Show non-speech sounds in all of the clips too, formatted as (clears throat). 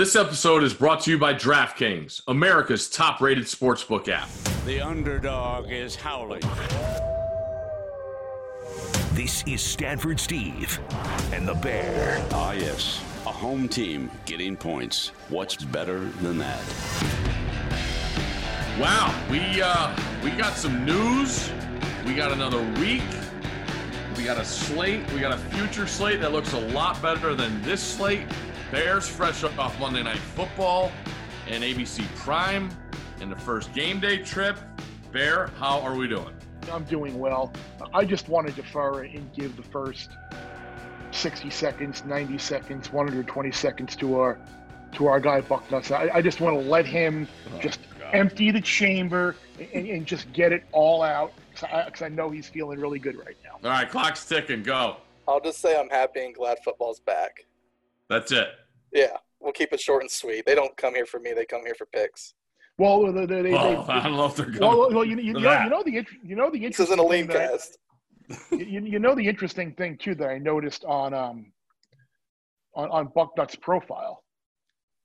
This episode is brought to you by DraftKings, America's top rated sportsbook app. The underdog is howling. This is Stanford Steve and the Bear. Ah, yes. A home team getting points. What's better than that? Wow, we uh, we got some news. We got another week. We got a slate. We got a future slate that looks a lot better than this slate. Bears fresh off Monday Night Football and ABC Prime and the first game day trip. Bear, how are we doing? I'm doing well. I just want to defer and give the first 60 seconds, 90 seconds, 120 seconds to our to our guy Bucknuts. I, I just want to let him oh, just empty the chamber and, and just get it all out because I, I know he's feeling really good right now. All right, clock's ticking. Go. I'll just say I'm happy and glad football's back. That's it. Yeah, we'll keep it short and sweet. They don't come here for me; they come here for picks. Well, they, they, they, Oh, I don't know if they're going. well, well, you, you, to know, that. you know the int- you know the This isn't a lean thing that I- (laughs) you, you know the interesting thing too that I noticed on um on, on Bucknut's profile.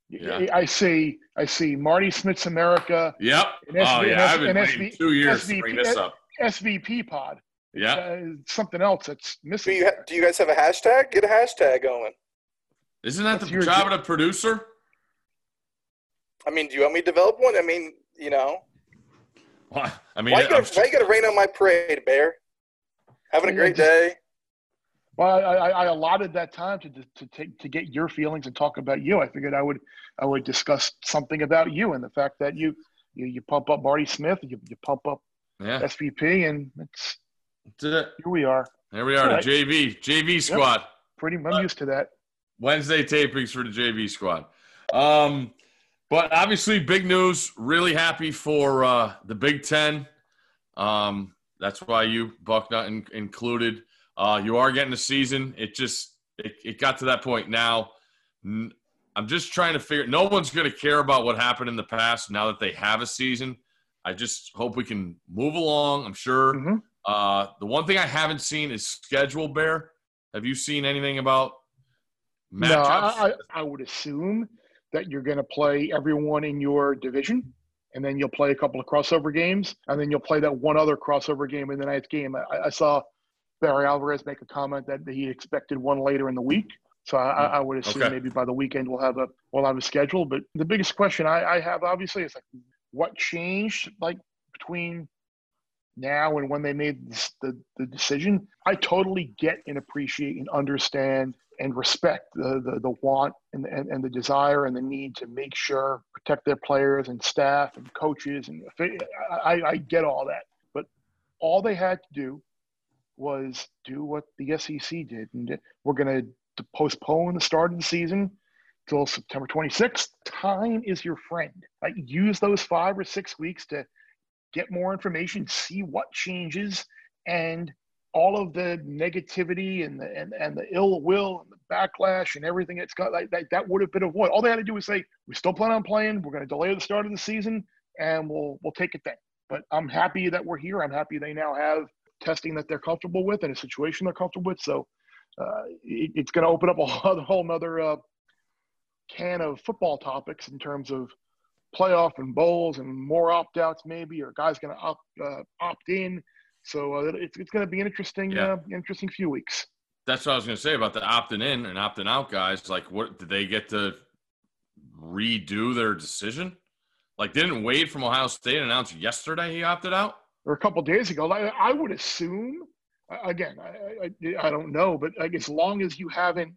Yeah. I see I see Marty Smith's America Yep. And oh SV yeah, I've been and waiting SV two years to bring SVP this up. SVP pod. Yeah. Uh, something else that's Do missing. you ha- do you guys have a hashtag? Get a hashtag going. Isn't that That's the job jo- of the producer? I mean, do you want me to develop one? I mean, you know, Why- I mean, why you I'm gotta, why you gotta rain on my parade, Bear? Having a great just- day. well, I, I, I allotted that time to to take to get your feelings and talk about you. I figured I would I would discuss something about you and the fact that you you, you pump up Marty Smith, you, you pump up yeah. SVP, and it's That's it. here we are. Here we are, Right. the JV JV squad. Pretty, I'm used to that. Wednesday tapings for the JV squad. Um, but obviously, big news. Really happy for uh, the Big Ten. Um, that's why you, Bucknut, in- included. Uh, you are getting a season. It just it, it got to that point now. N- I'm just trying to figure. No one's going to care about what happened in the past now that they have a season. I just hope we can move along. I'm sure. Mhm. Uh, the one thing I haven't seen is schedule. Bear, have you seen anything about matchups? I, I, I would assume that you're going to play everyone in your division, and then you'll play a couple of crossover games, and then you'll play that one other crossover game in the ninth game. I, I saw Barry Alvarez make a comment that he expected one later in the week. So I, I- I would assume Okay. maybe by the weekend we'll have a we'll have a schedule. But the biggest question I, I have obviously is like, what changed like between now and when they made the the decision? I totally get and appreciate and understand and respect the the, the want and, and and the desire and the need to make sure protect their players and staff and coaches and I, I, I get all that. But all they had to do was do what the SEC did, and we're going to postpone the start of the season till September 26th. Time is your friend. Like, use those five or six weeks to get more information, see what changes, and all of the negativity and the and, and the ill will and the backlash and everything that's got like that, that would have been avoided. All they had to do was say, we still plan on playing, we're going to delay the start of the season, and we'll we'll take it then. But I'm happy that we're here. I'm happy they now have testing that they're comfortable with and a situation they're comfortable with. So uh, it, it's going to open up a (laughs) whole, whole uh, can of football topics in terms of playoff and bowls and more opt outs maybe, or guys going to opt uh, opt in. So uh, it's it's going to be an interesting Yeah. uh, interesting few weeks. That's what I was going to say about the opting in and opting out guys. Like, what did they get to redo their decision? Like, didn't Wade from Ohio State announce yesterday he opted out? or a couple days ago. I, I would assume, again, I, I, I don't know, but like as long as you haven't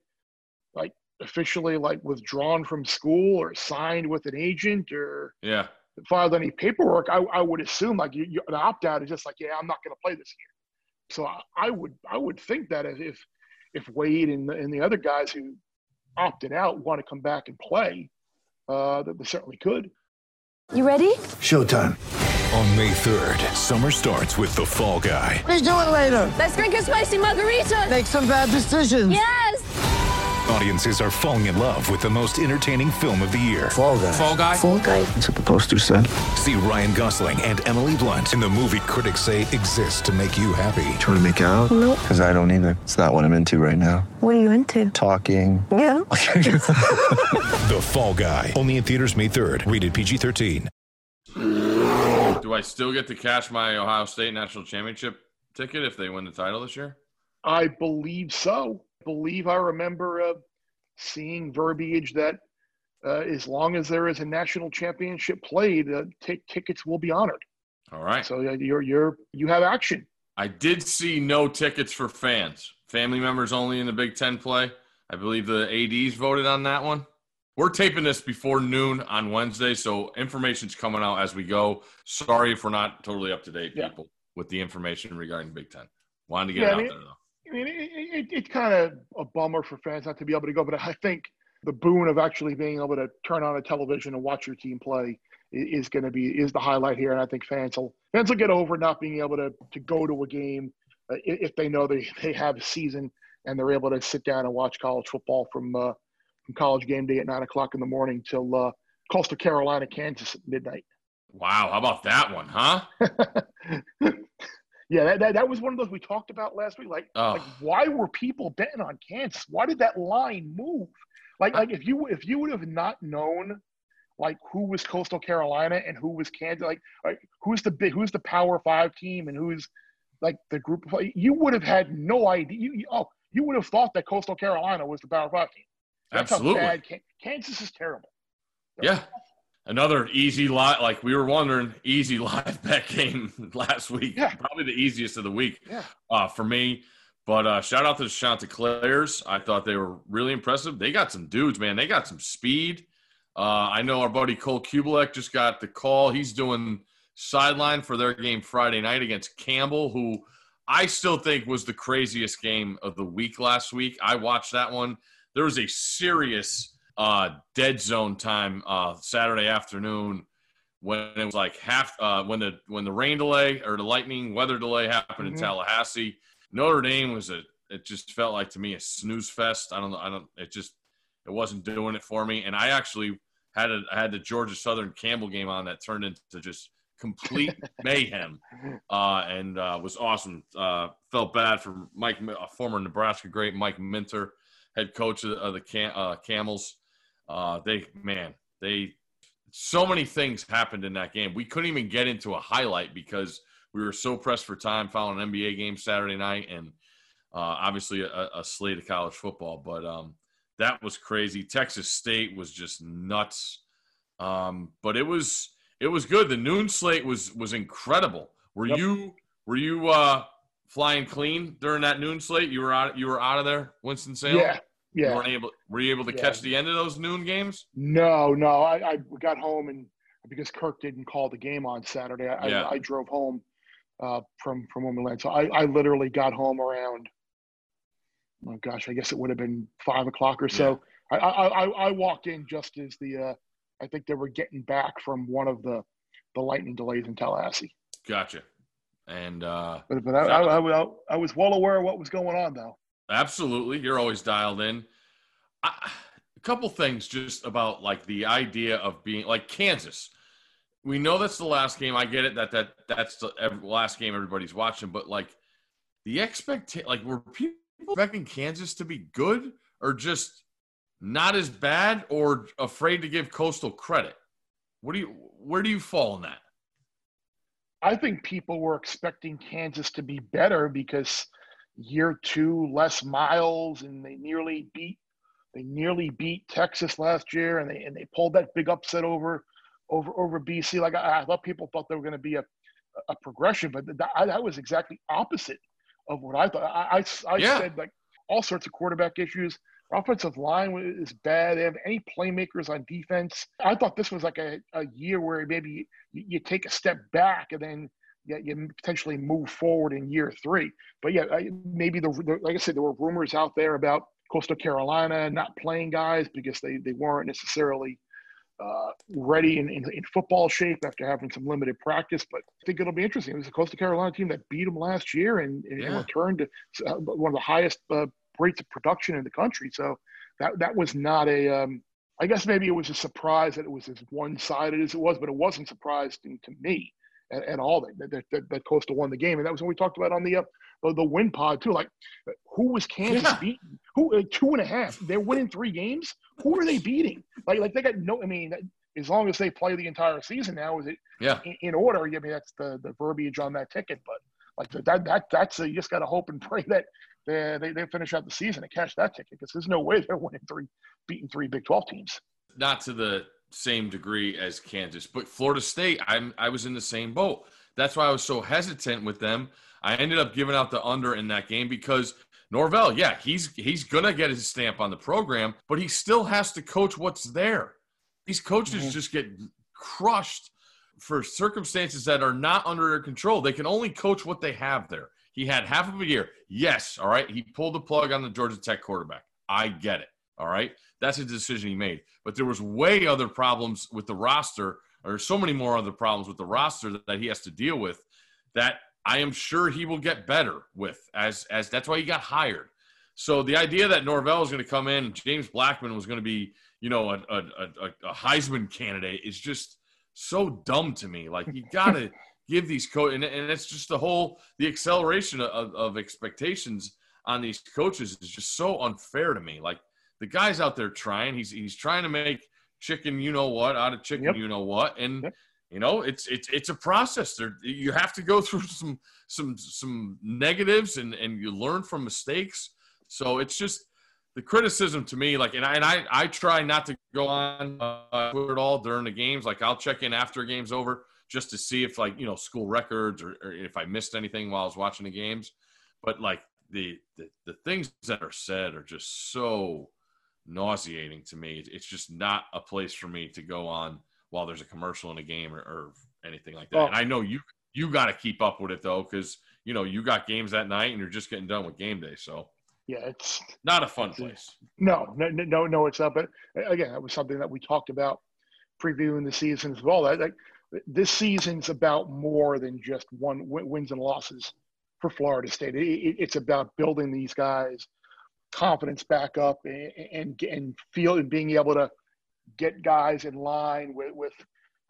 like officially like withdrawn from school or signed with an agent or Yeah. filed any paperwork, I, I would assume like you, you, an opt out is just like, yeah, I'm not going to play this year. So I, I would I would think that if if Wade and the, and the other guys who opted out want to come back and play, uh, that they certainly could. You ready? Showtime. On May 3rd, summer starts with The Fall Guy. Let's do it later. Let's drink a spicy margarita. Make some bad decisions. Yes! Audiences are falling in love with the most entertaining film of the year. Fall guy. Fall guy. Fall guy. That's what the poster said. See Ryan Gosling and Emily Blunt in the movie critics say exists to make you happy. Trying to make it out? Nope. Because I don't either. It's not what I'm into right now. What are you into? Talking. Yeah. (laughs) The Fall Guy. Only in theaters May 3rd. Rated PG-13. Do I still get to cash my Ohio State national championship ticket if they win the title this year? I believe so. I believe I remember uh, seeing verbiage that uh, as long as there is a national championship played, uh, t- tickets will be honored. All right. So you're you're you have action. I did see no tickets for fans. Family members only in the Big Ten play. I believe the ADs voted on that one. We're taping this before noon on Wednesday, so information's coming out as we go. Sorry if we're not totally up to date, Yeah. people, with the information regarding Big Ten. Wanted to get Yeah, it I out mean- there, though. I mean, it, it, it's kind of a bummer for fans not to be able to go, but I think the boon of actually being able to turn on a television and watch your team play is going to be is the highlight here. And I think fans will fans will get over not being able to to go to a game uh, if they know they they have a season and they're able to sit down and watch college football from uh, from college game day at nine o'clock in the morning till uh, Coastal Carolina, Kansas at midnight. Wow, how about that one, huh? (laughs) yeah, that, that, that was one of those we talked about last week. Like, Oh. like why were people betting on Kansas? Why did that line move? Like, like if you if you would have not known, like who was Coastal Carolina and who was Kansas, like, like who's the big who's the Power Five team and who's like the group of you would have had no idea. You, you- oh, you would have thought that Coastal Carolina was the Power Five team. That's Absolutely. Bad Kansas is terrible. Yeah. Another easy lot, like we were wondering, easy (laughs) live bet game last week. Yeah. Probably the easiest of the week Yeah. uh, for me. But uh, shout out to the Chanticleers. I thought they were really impressive. They got some dudes, man. They got some speed. Uh, I know our buddy Cole Cubelic just got the call. He's doing sideline for their game Friday night against Campbell, who I still think was the craziest game of the week last week. I watched that one. There was a serious uh, dead zone time uh, Saturday afternoon when it was like half uh, when the when the rain delay or the lightning weather delay happened in Mhm. Tallahassee. Notre Dame was a it just felt like to me a snooze fest. I don't know. I don't. It just it wasn't doing it for me. And I actually had a I had the Georgia Southern Campbell game on that turned into just complete (laughs) mayhem, uh, and uh, was awesome. Uh, felt bad for Mike, uh, former Nebraska great Mike Minter, head coach of the, of the Cam, uh, Camels. Uh, they man, they so many things happened in that game. We couldn't even get into a highlight because we were so pressed for time following an NBA game Saturday night and uh, obviously a, a slate of college football. But um, that was crazy. Texas State was just nuts. Um, but it was it was good. The noon slate was was incredible. Were Yep. you were you uh, flying clean during that noon slate? You were out you were out of there, Winston Salem. Yeah, You yeah. weren't able. Were you able to Yeah. catch the end of those noon games? No, no. I, I got home and because Kirk didn't call the game on Saturday, I, Yeah. I, I drove home uh, from from Womenland. So I, I literally got home around. Oh gosh, I guess it would have been five o'clock or so. I, I, I, I walked in just as the uh, I think they were getting back from one of the the lightning delays in Tallahassee. Gotcha. And uh, But but I, I, I, I was well aware of what was going on though. Absolutely. You're always dialed in. I, a couple things just about like the idea of being like Kansas. We know that's the last game. I get it that that that's the last game everybody's watching, but like the expect like were people expecting Kansas to be good or just not as bad or afraid to give Coastal credit? What do you where do you fall in that? I think people were expecting Kansas to be better because year two, less miles, and they nearly beat they nearly beat Texas last year, and they and they pulled that big upset over over over BC. Like I, I thought people thought they were going to be a a progression, but that, that was exactly opposite of what I thought. I I, I Yeah. said like all sorts of quarterback issues. Our offensive line is bad. They have any playmakers on defense. I thought this was like a, a year where maybe you, you take a step back and then you, potentially move forward in year three. But yeah, maybe the, the like I said, there were rumors out there about Coastal Carolina not playing guys because they, they weren't necessarily uh, ready in, in, in football shape after having some limited practice. But I think it'll be interesting. It was a Coastal Carolina team that beat them last year and, and Yeah. returned to uh, one of the highest uh, rates of production in the country. So that that was not a. Um, I guess maybe it was a surprise that it was as one-sided as it was, but it wasn't surprising to me at, at all that, that, that, that Coastal won the game, and that was what we talked about on the uh, the, the win pod too. Like, who was Kansas Yeah. beating? Who uh, two and a half? They're winning three games. Who are they beating? Like, like they got no. I mean, as long as they play the entire season now, is it Yeah. in, in order? I mean, that's the the verbiage on that ticket, but like that that that's a, you just got to hope and (laughs) pray that they, they they finish out the season and cash that ticket because there's no way they're winning three beating three Big Twelve teams. not to the same degree as Kansas, but Florida State, I'm I was in the same boat. That's why I was so hesitant with them. I ended up giving out the under in that game because Norvell, yeah, he's he's gonna get his stamp on the program, but he still has to coach what's there. These coaches Mhm. just get crushed for circumstances that are not under their control. They can only coach what they have there. He had half of a year. Yes, all right. He pulled the plug on the Georgia Tech quarterback. I get it. All right. That's a decision he made. But there was way other problems with the roster, or so many more other problems with the roster that, that he has to deal with that I am sure he will get better with as as that's why he got hired. So the idea that Norvell is going to come in and James Blackman was going to be, you know, a, a, a, a Heisman candidate is just so dumb to me. Like you got to (laughs) give these coach, and, and it's just the whole the acceleration of, of expectations on these coaches is just so unfair to me. Like the guy's out there trying, he's he's trying to make chicken, you know what, out of chicken, Yep. you know what, and Yep. you know it's it's it's a process. There you have to go (laughs) through some some some negatives, and and you learn from mistakes. So it's just the criticism to me, like, and I and I, I try not to go on uh, Twitter at all during the games. Like, I'll check in after a game's over just to see if, like, you know, school records or, or if I missed anything while I was watching the games. But like the, the the things that are said are just so nauseating to me. It's just not a place for me to go on while there's a commercial in a game or, or anything like that. Oh. And I know you you got to keep up with it though, because you know you got games that night and you're just getting done with game day. So Yeah, it's not a fun place. no, no, no, no, it's not. But again, that was something that we talked about previewing the season as well. That like, this season's about more than just one win- wins and losses for Florida State. It, it, it's about building these guys' confidence back up and, and and feel and being able to get guys in line with with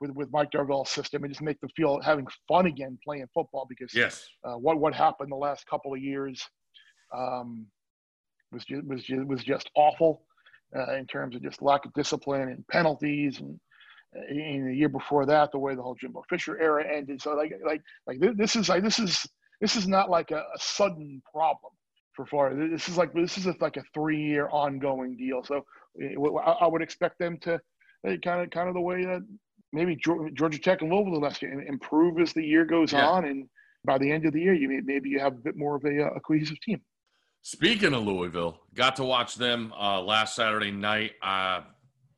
with, with Mike Norvell's system and just make them feel having fun again playing football because Yes. uh, what what happened the last couple of years um, was just, was just, was just awful uh, in terms of just lack of discipline and penalties and uh, in the year before that the way the whole Jimbo Fisher era ended so like like like this is like this is this is not like a, a sudden problem for Florida this is like this is a, like a three year ongoing deal so uh, I, would expect them to kind of kind of the way that maybe Georgia Tech and Louisville last year improve as the year goes Yeah. on and by the end of the year, you may, maybe you have a bit more of a, uh, a cohesive team. Speaking of Louisville, got to watch them uh, last Saturday night. Uh,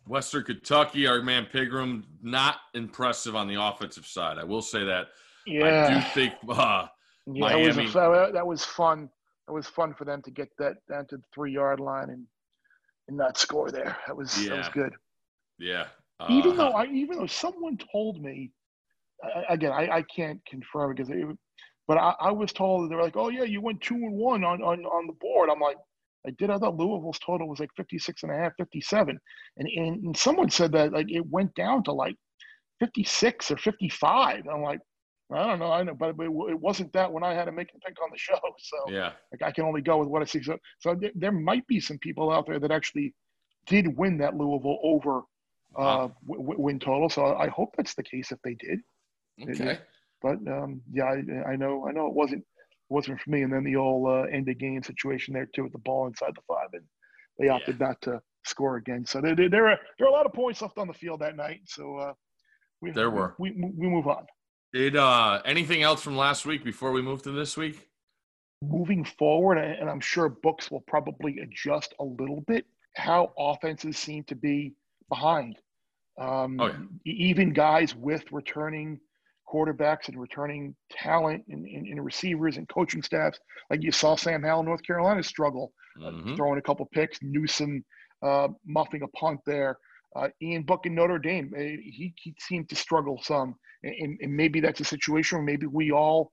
Western Kentucky, our man Pigrome, not impressive on the offensive side. I will say that. Yeah. I do think uh, yeah, that was, a, that was fun. That was fun for them to get that down to the three yard line and and not score there. That was that was good. yeah. Uh, even though I, even though someone told me, uh, again, I, I can't confirm because, it, but I, I was told that they were like, oh yeah, you went two and one on, on, on the board. I'm like, I did. I thought Louisville's total was like 56 and a half, 57. And, and, and someone said that like it went down to like 56 or 55. And I'm like, I don't know. I know, but it, it wasn't that when I had to make a pick on the (laughs) show. So yeah. like I can only go with what I see. So, so there, there might be some people out there that actually did win that Louisville over uh, w- w- win total. So I hope that's the case if they did. Okay. But um, yeah, I, I know, I know it wasn't wasn't for me. And then the old uh, end of game situation there too with the ball inside the five, and they opted not to score again. So there, there, there are there are a lot of points left on the field that night. So uh, we, There were. we, we we move on. Did uh, anything else from last week before we move to this week? moving forward, and and I'm sure books will probably adjust a little bit how offenses seem to be behind. Um, Oh, yeah. Even guys with returning quarterbacks and returning talent in, in, in receivers and coaching staffs, like you saw Sam Howell, North Carolina, struggle uh, Mhm. throwing a couple picks, Newsome uh, muffing a punt there. Uh, Ian Book in Notre Dame, eh, he, he seemed to struggle some, and, and maybe that's a situation where maybe we all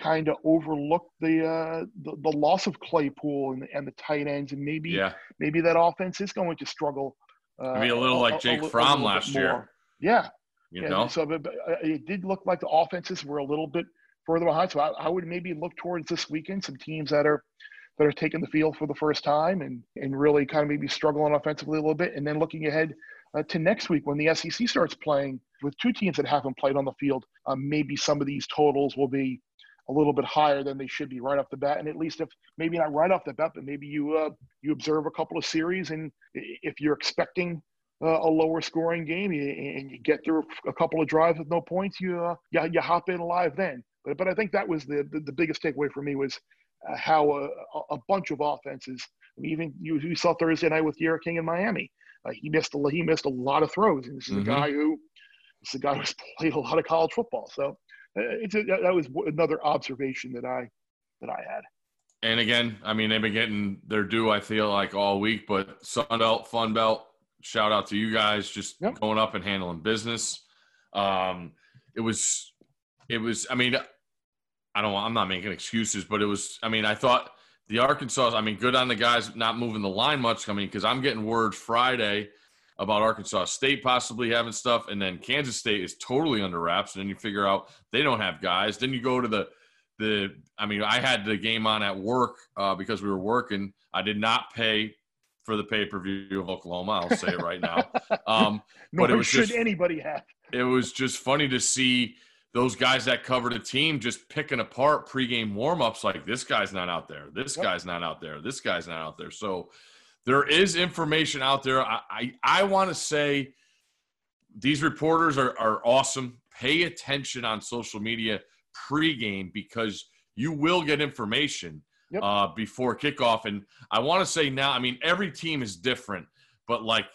kind of overlooked the, uh, the the loss of Claypool and, and the tight ends, and maybe Yeah, maybe that offense is going to struggle. Uh, Maybe a little like Jake li- Fromm bit last year. more. Yeah, you yeah. know. So but, but, uh, it did look like the offenses were a little bit further behind. So I, I would maybe look towards this weekend some teams that are that are taking the field for the first time and and really kind of maybe struggling offensively a little bit, and then looking ahead uh, to next week when the SEC starts playing with two teams that haven't played on the field. Um, maybe some of these totals will be a little bit higher than they should be right off the bat. And at least if maybe not right off the bat, but maybe you uh, you observe a couple of series, and if you're expecting uh, a lower scoring game and you get through a couple of drives with no points, you uh, you, you hop in live then. But but I think that was the the, the biggest takeaway for me was uh, how a, a bunch of offenses. I mean, even you, you saw Thursday night with D'Eriq King in Miami. Uh, he missed a he missed a lot of throws, and this is Mhm. a guy who this is a guy who's (laughs) played a lot of college football. So uh, it's a, that was another observation that I that I had. And again, I mean, they've been getting their due, I feel like, all week. But Sun Belt, Fun Belt, shout out to you guys just Yep. going up and handling business. Um, it was, it was, I mean, I don't, I'm not making excuses, but it was, I mean, I thought the Arkansas, I mean, good on the guys not moving the line much. I mean, because I'm getting word Friday about Arkansas State possibly having stuff, and then Kansas State is totally under wraps. And then you figure out they don't have guys. Then you go to the the. I mean, I had the game on at work uh, because we were working. I did not pay for the pay per view of Oklahoma. I'll say it right now. (laughs) Um, Nor But it was should just- anybody have. it was just funny to see those guys that covered a team just picking apart pregame warmups like this guy's not out there, this Yep. guy's not out there, this guy's not out there. So there is information out there. I I, I want to say these reporters are, are awesome. Pay attention on social media pregame because you will get information Yep. uh, before kickoff. And I want to say now, I mean, every team is different, but like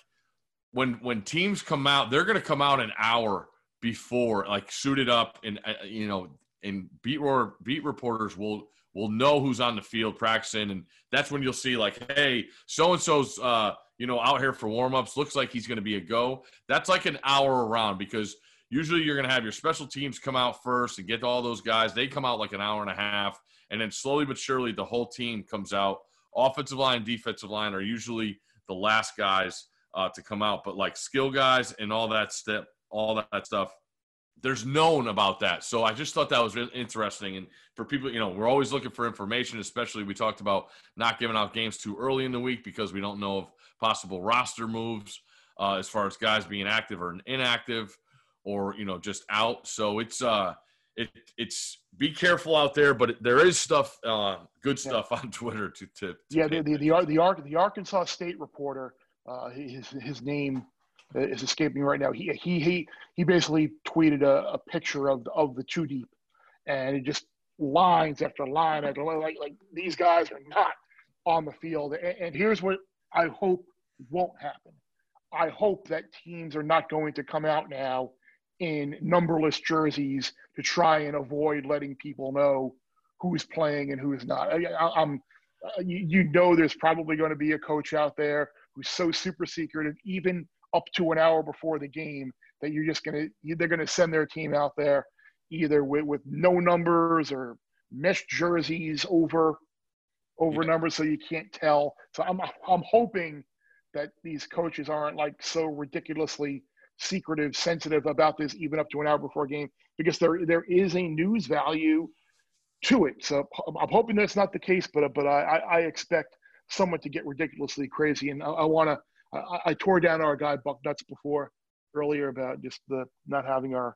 when when teams come out, they're going to come out an hour before, like suited up, and uh, you know, and beat or beat reporters will will know who's on the field practicing, and that's when you'll see like, hey, so and so's uh, you know out here for warmups. Looks like he's going to be a go. That's like an hour around because usually you're going to have your special teams come out first and get all those guys. They come out like an hour and a half, and then slowly but surely the whole team comes out. Offensive line, defensive line are usually the last guys uh, to come out, but like skill guys and all that step, all that stuff, there's known about that. So I just thought that was really interesting. And for people, you know, we're always looking for information, especially we talked about not giving out games too early in the week because we don't know of possible roster moves uh, as far as guys being active or inactive or you know just out. So it's uh it it's be careful out there, but there is stuff uh good stuff (laughs) on Twitter to to, to Yeah, the the the, the, the Arkansas State reporter, uh, his his name is escaping right now. He he he he basically tweeted a, a picture of of the two deep, and it just lines after line after line, like like these guys are not on the field. And, and here's what I hope won't happen. I hope that teams are not going to come out now in numberless jerseys to try and avoid letting people know who's playing and who's not. I, I'm uh, you, you know there's probably going to be a coach out there who's so super secretive even up to an hour before the game that you're just going to they're to send their team out there either with, with no numbers or mesh jerseys over over Yeah. numbers so you can't tell so i'm i'm hoping that these coaches aren't like so ridiculously secretive sensitive about this even up to an hour before a game because there there is a news value to it. So I'm- hoping that's not the case, but but I, I I expect someone to get ridiculously crazy, and I, I want to. I, I tore down our guy Buck Nuts before earlier about just the not having our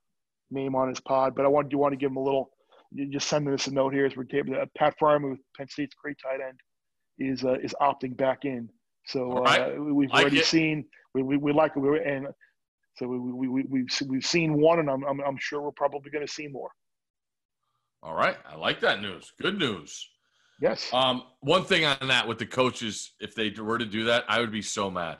name on his pod, but I want do want to give him a little. you Just sending us a note here as we're taping. Uh, Pat Freiermuth, Penn State's great tight end, is uh, is opting back in. So uh, we- we've Like already it. seen we, we, we like it, we- and so we, we, we, we've we've seen one, and I'm I'm, I'm sure we're probably going to see more. All right, I like that news. Good news. Yes. Um, one thing on that with the coaches, if they were to do that, I would be so mad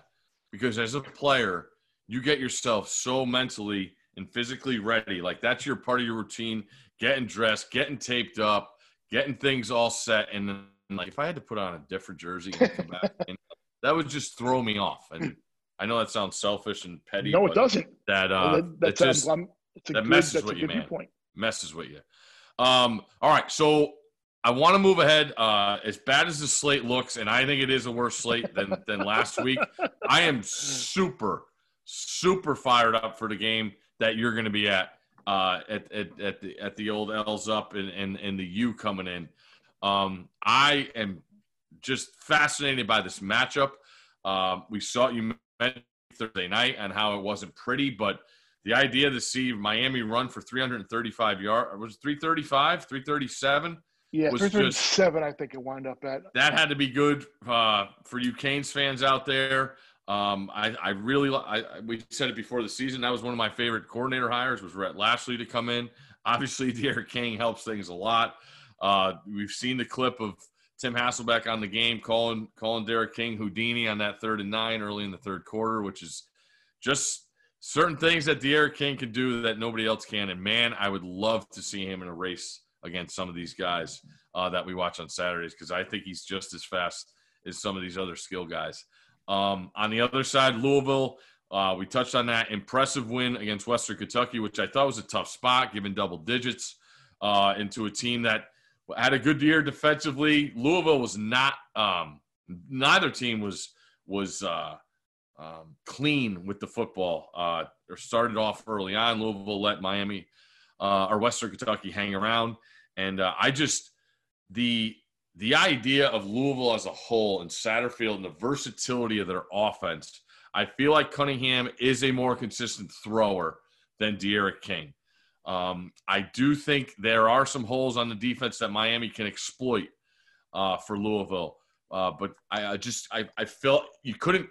because as a player, you get yourself so mentally and physically ready. Like that's your part of your routine, getting dressed, getting taped up, getting things all set. And then, like, if I had to put on a different jersey and come back, (laughs) in, that would just throw me off. And I know that sounds selfish and petty. no, it doesn't. That Well, uh, that- that's it just a that good, messes with you, man. viewpoint. messes with you. Um, all right, so I want to move ahead. Uh, as bad as the slate looks, and I think it is a worse slate than than last week. I am super, super fired up for the game that you're going to be at uh, at, at at the at the old L's up and and, and the U coming in. Um, I am just fascinated by this matchup. Um, we saw you Thursday night and how it wasn't pretty, but the idea to see Miami run for 335 yards was 335, 337 Yeah, was 337, I think it wound up at. that had to be good uh, for you Canes fans out there. Um, I, I really, I, I- we said it before the season. That was one of my favorite coordinator hires was Rhett Lashlee to come in. Obviously, (laughs) D'Eriq King helps things a lot. Uh, we've seen the clip of Tim Hasselbeck on the game calling calling D'Eriq King Houdini on that third and nine early in the third quarter, which is just certain things that D'Eriq King can do that nobody else can. And man, I would love to see him in a race against some of these guys uh, that we watch on Saturdays because I think he's just as fast as some of these other skill guys. Um, on the other side, Louisville, uh, we touched on that impressive win against Western Kentucky, which I thought was a tough spot, given double digits uh, into a team that had a good year defensively. Louisville was not. Um, neither team was was uh, um, clean with the football. Uh, or started off early on. Louisville let Miami uh, or Western Kentucky hang around, and uh, I just the the idea of Louisville as a whole and Satterfield and the versatility of their offense. I feel like Cunningham is a more consistent thrower than D'Eriq King. Um, I do think there are some holes on the defense that Miami can exploit uh, for Louisville. Uh, but I, I just I, I felt you couldn't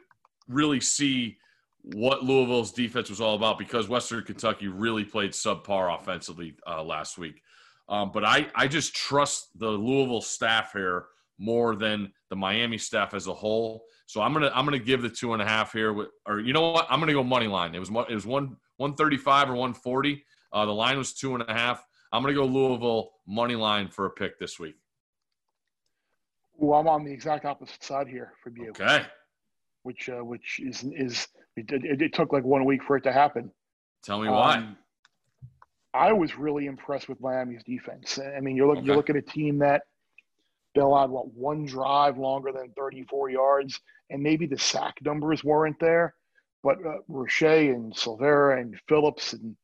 really see what Louisville's defense was all about because Western Kentucky really played subpar offensively uh, last week. Um, but I, I just trust the Louisville staff here more than the Miami staff as a whole. So I'm gonna I'm gonna give the two and a half here. With, or you know what? I'm gonna go money line. It was it was one 135 or 140. Uh, the line was two and a half. I'm going to go Louisville money line for a pick this week. Well, I'm on the exact opposite side here from you, Okay. which uh, which is is it, it, it took like one week for it to happen. Tell me why. I was really impressed with Miami's defense. I mean, you're looking you're looking at a team that they allowed what one drive longer than 34 yards, and maybe the sack numbers weren't there, but uh, Roche and Silvera and Phillips and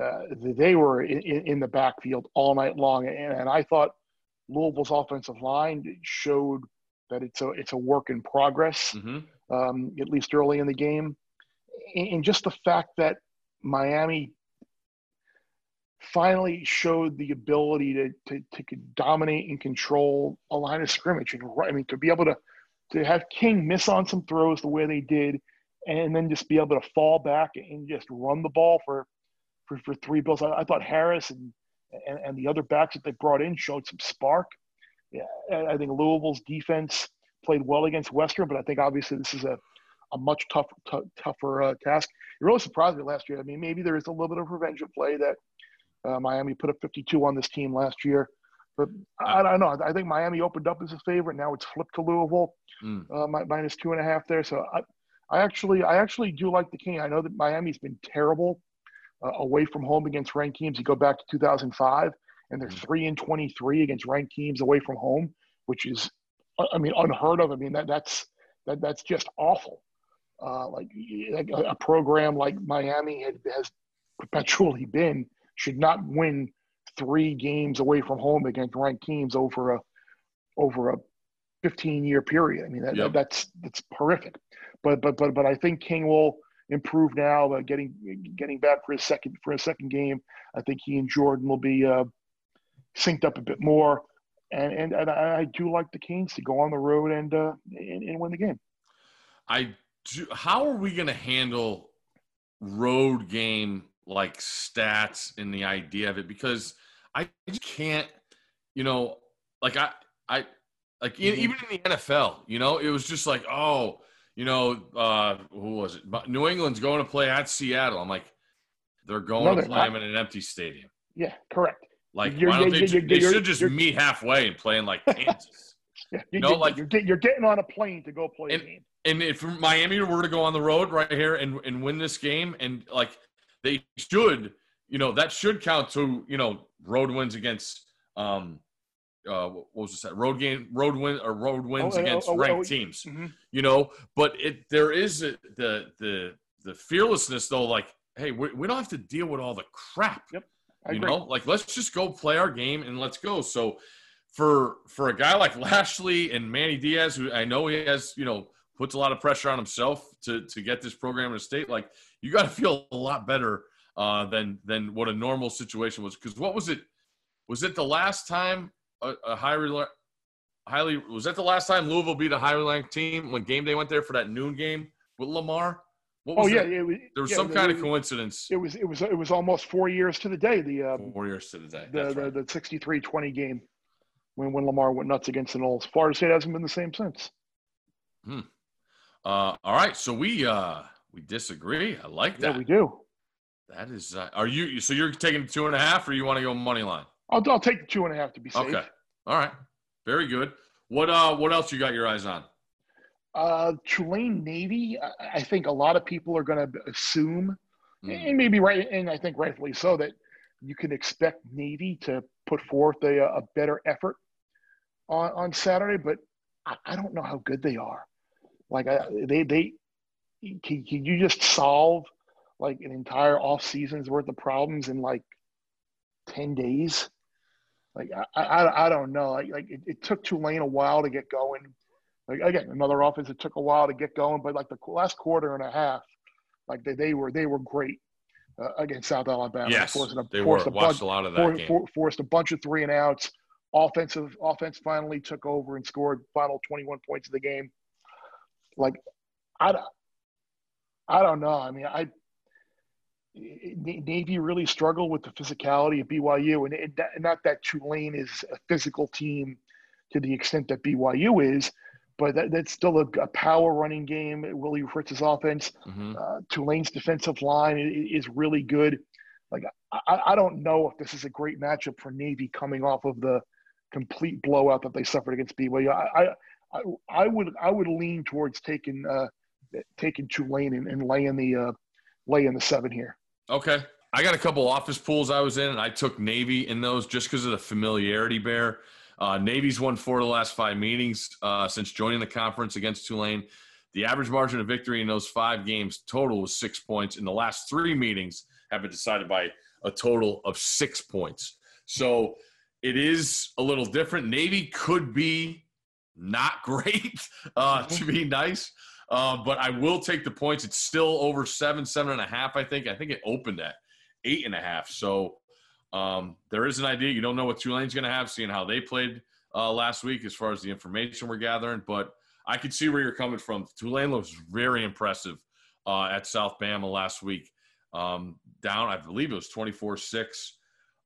uh, they were in, in the backfield all night long, and, and I thought Louisville's offensive line showed that it's a it's a work in progress hmm um, at least early in the game. And and just the fact that Miami finally showed the ability to, to, to dominate and control a line of scrimmage. And I mean, to be able to, to have King miss on some throws the way they did, and then just be able to fall back and just run the ball for, for, for three bills. I, I thought Harris and, and, and the other backs that they brought in showed some spark. Yeah, I think Louisville's defense played well against Western, but I think obviously this is a, a much tougher t- tougher uh, task. It really surprised me last year. I mean, maybe there is a little bit of revenge play that uh, Miami put up 52 on this team last year, but I, I don't know. I think Miami opened up as a favorite. Now it's flipped to Louisville, Mm. uh, minus two and a half there. So I, I actually, I actually do like the King. I know that Miami's been terrible uh, away from home against ranked teams. You go back to 2005, and they're Mhm. three and 23 against ranked teams away from home, which is, I I mean, unheard of. I mean, that that's that that's just awful. Uh, like like a, a program like Miami had, has perpetually been should not win three games away from home against ranked teams over a over a 15 year period. I mean, that, Yep. that's that's horrific. But but but but I think King will improve now, uh, getting getting back for his second for his second game. I think he and Jordan will be uh, synced up a bit more. And, and, and I I do like the Kings to go on the road and, uh, and, and win the game. I do, how are we going to handle road game like stats and the idea of it? Because I just can't, you know, like I, I, like Mhm. even in the NFL, you know, it was just like, oh, you know, uh, who was it? New England's going to play at Seattle. I'm like, they're going No, to they're play not. them in an empty stadium. Yeah, correct. Like, You're- why don't you're- they? you're- they should just meet halfway and play in like (laughs) Kansas. Yeah, you, No, you, like- you're, you're getting on a plane to go play And- a game. and if Miami were to go on the road right here and, and win this game, and like they should, you know that should count to you know road wins against um uh what was it said road game road win or road wins oh, against oh, oh, ranked oh, teams Mhm. you know but it there is a, the the the fearlessness though like hey we, we don't have to deal with all the crap Yep. I you agree. know like let's just go play our game and let's go so for for a guy like (laughs) lashlee and manny diaz who i know he has you know puts a lot of pressure on himself to to get this program in a state like you got to feel a lot better uh than than what a normal situation was because what was it was it the last time a, a highly highly was that the last time louisville beat a highly ranked team when game day went there for that noon game with lamar what Oh yeah, was, there was yeah, some it kind of coincidence It was it was it was almost four years to the day. The uh, four years to the day the, That's the right. the 63-20 game when when Lamar went nuts against the Noles. Florida State hasn't been the same since. Uh, all right, so we uh we disagree. I like that. Yeah, we do. that is, uh, are you? So you're taking two and a half, or you want to go money line? I'll I'll take the two and a half to be safe. Okay, all right, very good. What uh, what else you got your eyes on? Uh, Tulane Navy. I, I think a lot of people are going to assume, Mm. and maybe right, and I think rightfully so, that you can expect Navy to put forth a, a better effort on on Saturday. But I, I don't know how good they are. Like I, they they can, can you just solve like an entire off season's worth of problems in like ten days? Like I I, I don't know. Like like it, it took Tulane a while to get going. Like again, another offense that took a while to get going, but like the last quarter and a half, like they, they were they were great uh, against South Alabama. Yes, forcing a, they were. forced a Watched bunch, a lot of that for, game. forced a bunch of three and outs. Offensive offense finally took over and scored final 21 points of the game. Like I, don't- I don't know. I mean, I Navy really struggled with the physicality of BYU, and, it, not that Tulane is a physical team to the extent that BYU is, but that, that's still a, a power running game. Willie Fritz's offense, Mhm. uh, Tulane's defensive line is really good. Like I, I don't know if this is a great matchup for Navy coming off of the complete blowout that they suffered against BYU. I, I, I, I would I would lean towards taking uh, taking Tulane and, and laying the uh, laying the seven here. Okay. I got a couple office pools I was in, and I took Navy in those just because of the familiarity bear. Uh, Navy's won four of the last five meetings uh, since joining the conference against Tulane. The average margin of victory in those five games total was six points. In the last three meetings, have been decided by a total of six points. So it is a little different. Navy could be not (laughs) great, uh, to be nice. Uh, but I will take the points. It's still over seven, seven and a half. I think. I think it opened at eight and a half. So um, there is an idea. You don't know what Tulane's going to have, seeing how they played uh, last week, as far as the information we're gathering. But I can see where you're coming from. Tulane looks very impressive uh, at South Bama last week. Um, down, I believe it was 24-6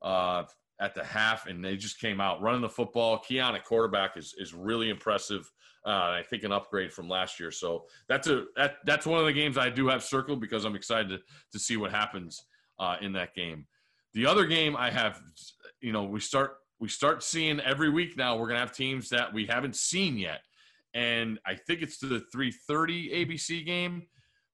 uh, at the half, and they just came out running the football. Keon at quarterback is is really impressive. Uh, I think an upgrade from last year. So that's a that that's one of the games I do have circled because I'm excited to, to see what happens uh, in that game. The other game I have, you know, we start we start seeing every week now. We're gonna have teams that we haven't seen yet, and I think it's the 3:30 ABC game.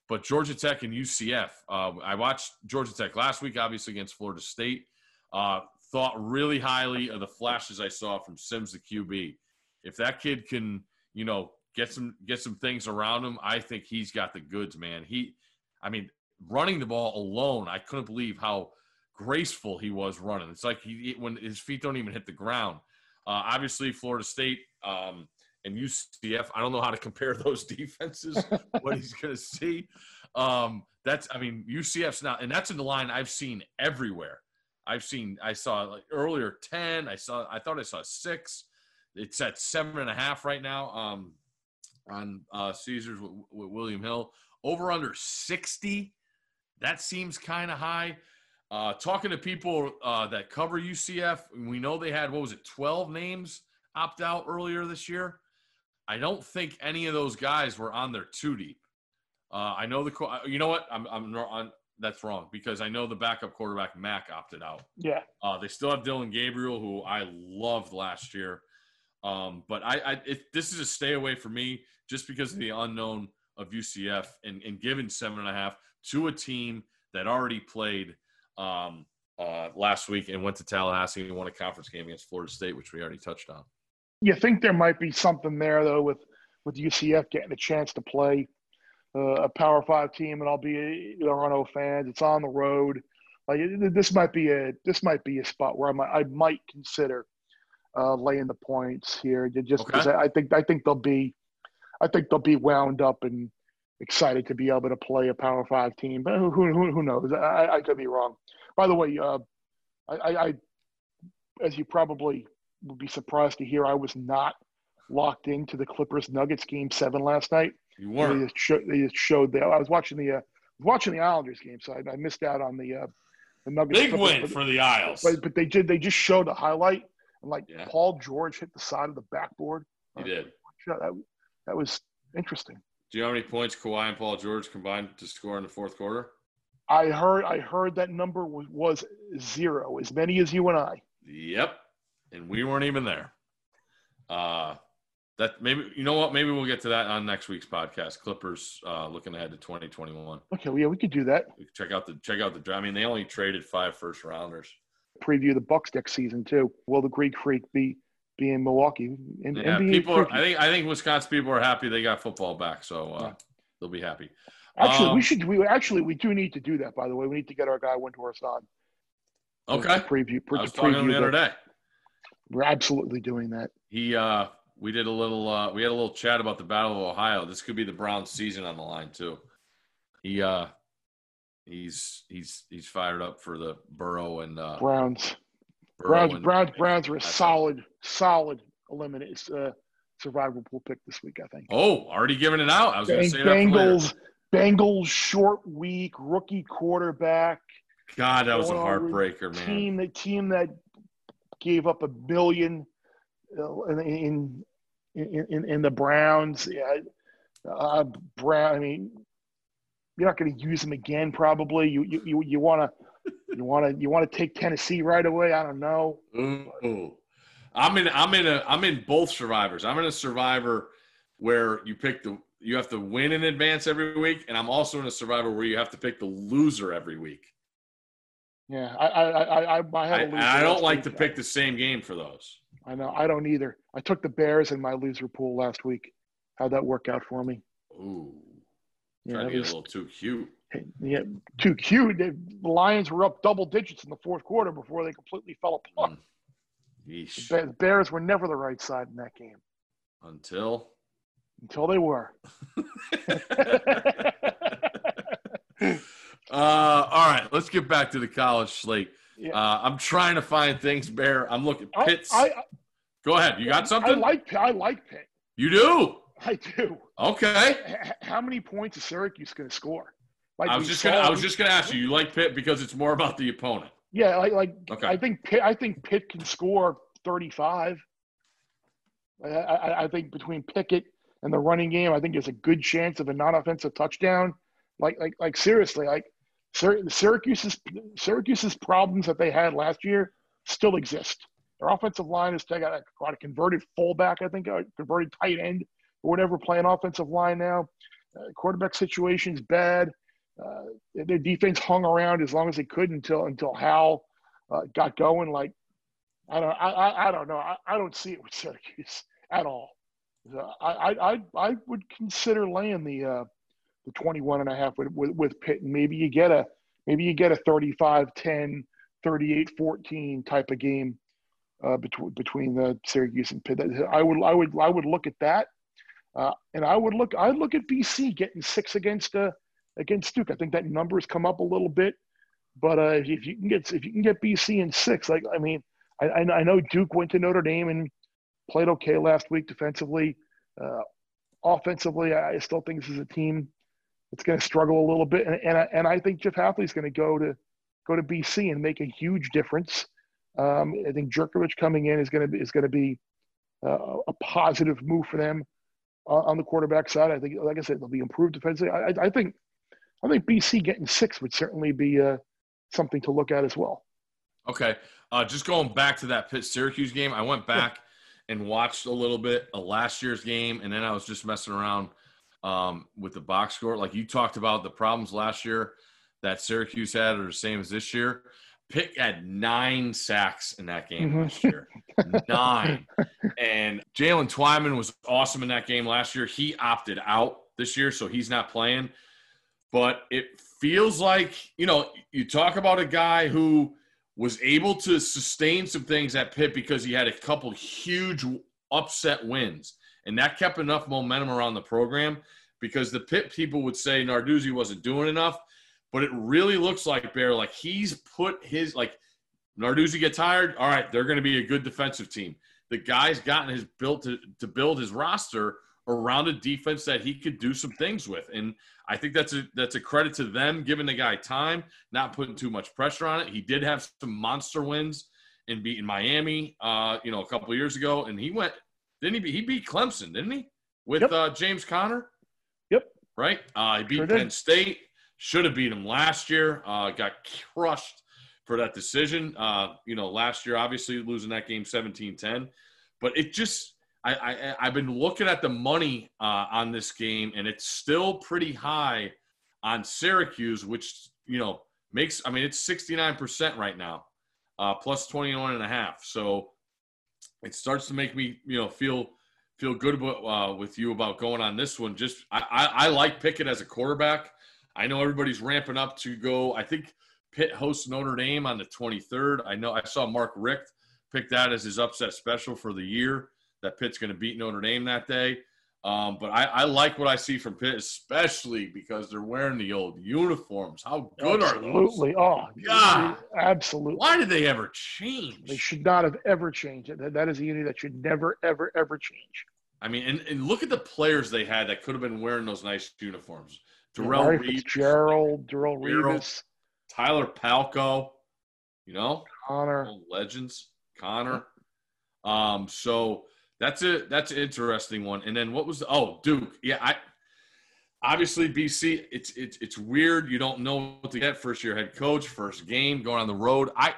But Georgia Tech and UCF. Uh, I watched Georgia Tech last week, obviously against Florida State. Uh, thought really highly of the flashes I saw from Sims, the QB. If that kid can, you know, get some get some things around him, I think he's got the goods, man. He, I mean, running the ball alone, I couldn't believe how graceful he was running. It's like he when his feet don't even hit the ground. Uh, obviously, Florida State um, and UCF. I don't know how to compare (laughs) those defenses. what he's going to see. Um, that's I mean UCF's not, and that's in the line I've seen everywhere. I've seen I saw like earlier ten. I saw I thought I saw six. It's at seven and a half right now. Um, on uh, Caesars with, with William Hill over under sixty. That seems kind of high. Uh, talking to people uh, that cover UCF, we know they had what was it, twelve names opt out earlier this year. I don't think any of those guys were on their two deep. Uh, I know the you know what I'm I'm on that's wrong because I know the backup quarterback Mack opted out. Yeah, Uh, they still have Dillon Gabriel, who I loved last year. Um, but I, I it, this is a stay away for me just because of the unknown of UCF and, and giving seven and a half to a team that already played um, uh, last week and went to Tallahassee and won a conference game against Florida State, which we already touched on. You think there might be something there though with with UCF getting a chance to play uh, a Power Five team, and I'll be Toronto fans. It's on the road. Like it- this might be a this might be a spot where I might I might consider uh, laying the points here, just because Okay. I, I think I think they'll be I think they'll be wound up and excited to be able to play a Power Five team. But who who, who knows? I, I could be wrong. By the way, uh, I, I, I as you probably would be surprised to hear, I was not locked into the Clippers Nuggets game seven last night. You They weren't. just, show, they just showed that I was watching the uh, watching the Islanders game, so I, I missed out on the uh, the Nuggets. Big win but, for the Isles. but, but they did they just showed a highlight and like Yeah. Paul George hit the side of the backboard. He did. That, that was interesting. Do you know how many points Kawhi and Paul George combined to score in the fourth quarter? I heard I heard that number was, was zero, as many as you and I. Yep. And we weren't even there. Uh that maybe you know what? Maybe we'll get to that on next week's podcast. Clippers uh looking ahead to 2021. Okay, well, yeah, we could do that. Check out the check out the draft. I mean, they only traded five first rounders. Preview the Bucks next season too. Will the Greek Freak be be in Milwaukee? In, Yeah, NBA people. Are. I think. I think Wisconsin people are happy they got football back, so uh, Yeah. they'll be happy. Actually, Um, we should. We actually we do need to do that. By the way, we need to get our guy Windhorst on. Okay. To preview. I was talking to him preview the other day. We're absolutely doing that. He. uh We did a little. uh We had a little chat about the Battle of Ohio. This could be the Browns' season on the line too. He. uh He's he's he's fired up for the Burrow and uh, Browns. Burrow Browns. and- Browns. Browns are a solid, solid eliminate uh, survival pool pick this week. I think. Oh, already giving it out. I was going to say that. Bengals. Bengals short week, rookie quarterback. God, that was a heartbreaker, man. team the team that gave up a billion uh, in in in, in the Browns. Yeah, uh, Brown. I mean, you're not going to use them again. Probably. You you you- you want to you want to you want to take Tennessee right away. I don't know. Ooh. I'm in I'm in a I'm in both survivors. I'm in a survivor where you pick the you have to win in advance every week, and I'm also in a survivor where you have to pick the loser every week. Yeah, I I I I, I, I, a loser I don't like to pick the same game for those. I know. I don't either. I took the Bears in my loser pool last week. How'd that work out for me? Ooh, Yeah, trying to get a little too cute. yeah, too cute. The Lions were up double digits in the fourth quarter before they completely fell apart. Mm. The Bears were never the right side in that game Until until they were. (laughs) (laughs) uh, all right, let's get back to the college slate. Yeah. Uh, I'm trying to find things, Bear. I'm looking. I, Pitts. I, Go ahead. You got something? I like. I like Pitt. you do. I do. Okay. H- How many points is Syracuse going to score? Like I was just saw- gonna. I was just gonna ask you. You like Pitt because it's more about the opponent. Yeah, like like Okay. I think Pitt. I think Pitt can score thirty-five. I, I, I think between Pickett and the running game, I think there's a good chance of a non-offensive touchdown. Like like like seriously, like Syr- Syracuse's Syracuse's problems that they had last year still exist. Their offensive line is they got a, got a converted fullback, I think, a converted tight end or whatever, playing offensive line now. Uh, quarterback situation's bad. Uh, their defense hung around as long as they could until until Hal uh, got going. Like I don't I, I, I don't know I, I don't see it with Syracuse at all. Uh, I, I I would consider laying the uh, the 21 and a half with, with with Pitt and maybe you get a maybe you get a 35-10 38-14 type of game uh, between between the Syracuse and Pitt. I would I would I would look at that. Uh, and I would look I'd look at BC getting six against uh, against Duke. I think that number's come up a little bit, but uh, if you can get if you can get BC in six, like I mean, I I know Duke went to Notre Dame and played okay last week defensively. Uh, offensively, I still think this is a team that's going to struggle a little bit, and and I, and I think Jeff Hafley's going to go to go to BC and make a huge difference. Um, I think Jurkovec coming in is going to be is going to be uh, a positive move for them on on the quarterback side. I think, like I said, they'll be improved defensively. I, I- I think, I think BC getting six would certainly be uh, something to look at as well. Okay. Uh, just going back to that Pitt Syracuse game, I went back (laughs) and watched a little bit of last year's game, and then I was just messing around um, with the box score. Like you talked about, the problems last year that Syracuse had are the same as this year. Pitt had nine sacks in that game Mhm. last year. nine. (laughs) And Jaylen Twyman was awesome in that game last year. He opted out this year, so he's not playing. But it feels like, you know, you talk about a guy who was able to sustain some things at Pitt because he had a couple huge upset wins. And that kept enough momentum around the program because the Pitt people would say Narduzzi wasn't doing enough. But it really looks like Bear, like he's put his like Narduzzi get tired. All right, they're going to be a good defensive team. The guy's gotten his built to, to build his roster around a defense that he could do some things with, and I think that's a that's a credit to them giving the guy time, not putting too much pressure on it. He did have some monster wins in beating Miami, uh, you know, a couple years ago, and he went didn't he? Beat, he beat Clemson, didn't he? With Yep. uh, James Conner. Yep. Right. Uh, he beat Sure did. Penn State. Should have beat him last year. Uh, got crushed for that decision. Uh, you know, last year, obviously losing that game 17 10. But it just, I, I, I've been looking at the money uh, on this game, and it's still pretty high on Syracuse, which, you know, makes, I mean, it's 69% right now, uh, plus 21 and a half. So it starts to make me, you know, feel feel good about, uh, with you about going on this one. Just I, I, I like Pickett as a quarterback. I know everybody's ramping up to go. I think Pitt hosts Notre Dame on the 23rd. I know I saw Mark Richt pick that as his upset special for the year. That Pitt's going to beat Notre Dame that day. Um, but I, I like what I see from Pitt, especially because they're wearing the old uniforms. How good are those? Absolutely. Oh, God. absolutely. Why did they ever change? They should not have ever changed it. That, that is a unit that should never, ever, ever change. I mean, and, and look at the players they had that could have been wearing those nice uniforms. Darrell Larry Reed, Fitzgerald, Darrell. Revis, Tyler Palko, you know, Connor. legends, Connor. Um, so that's a that's an interesting one. And then what was the oh Duke? Yeah, I obviously BC. It's it's it's weird. You don't know what to get. First year head coach, first game, going on the road. I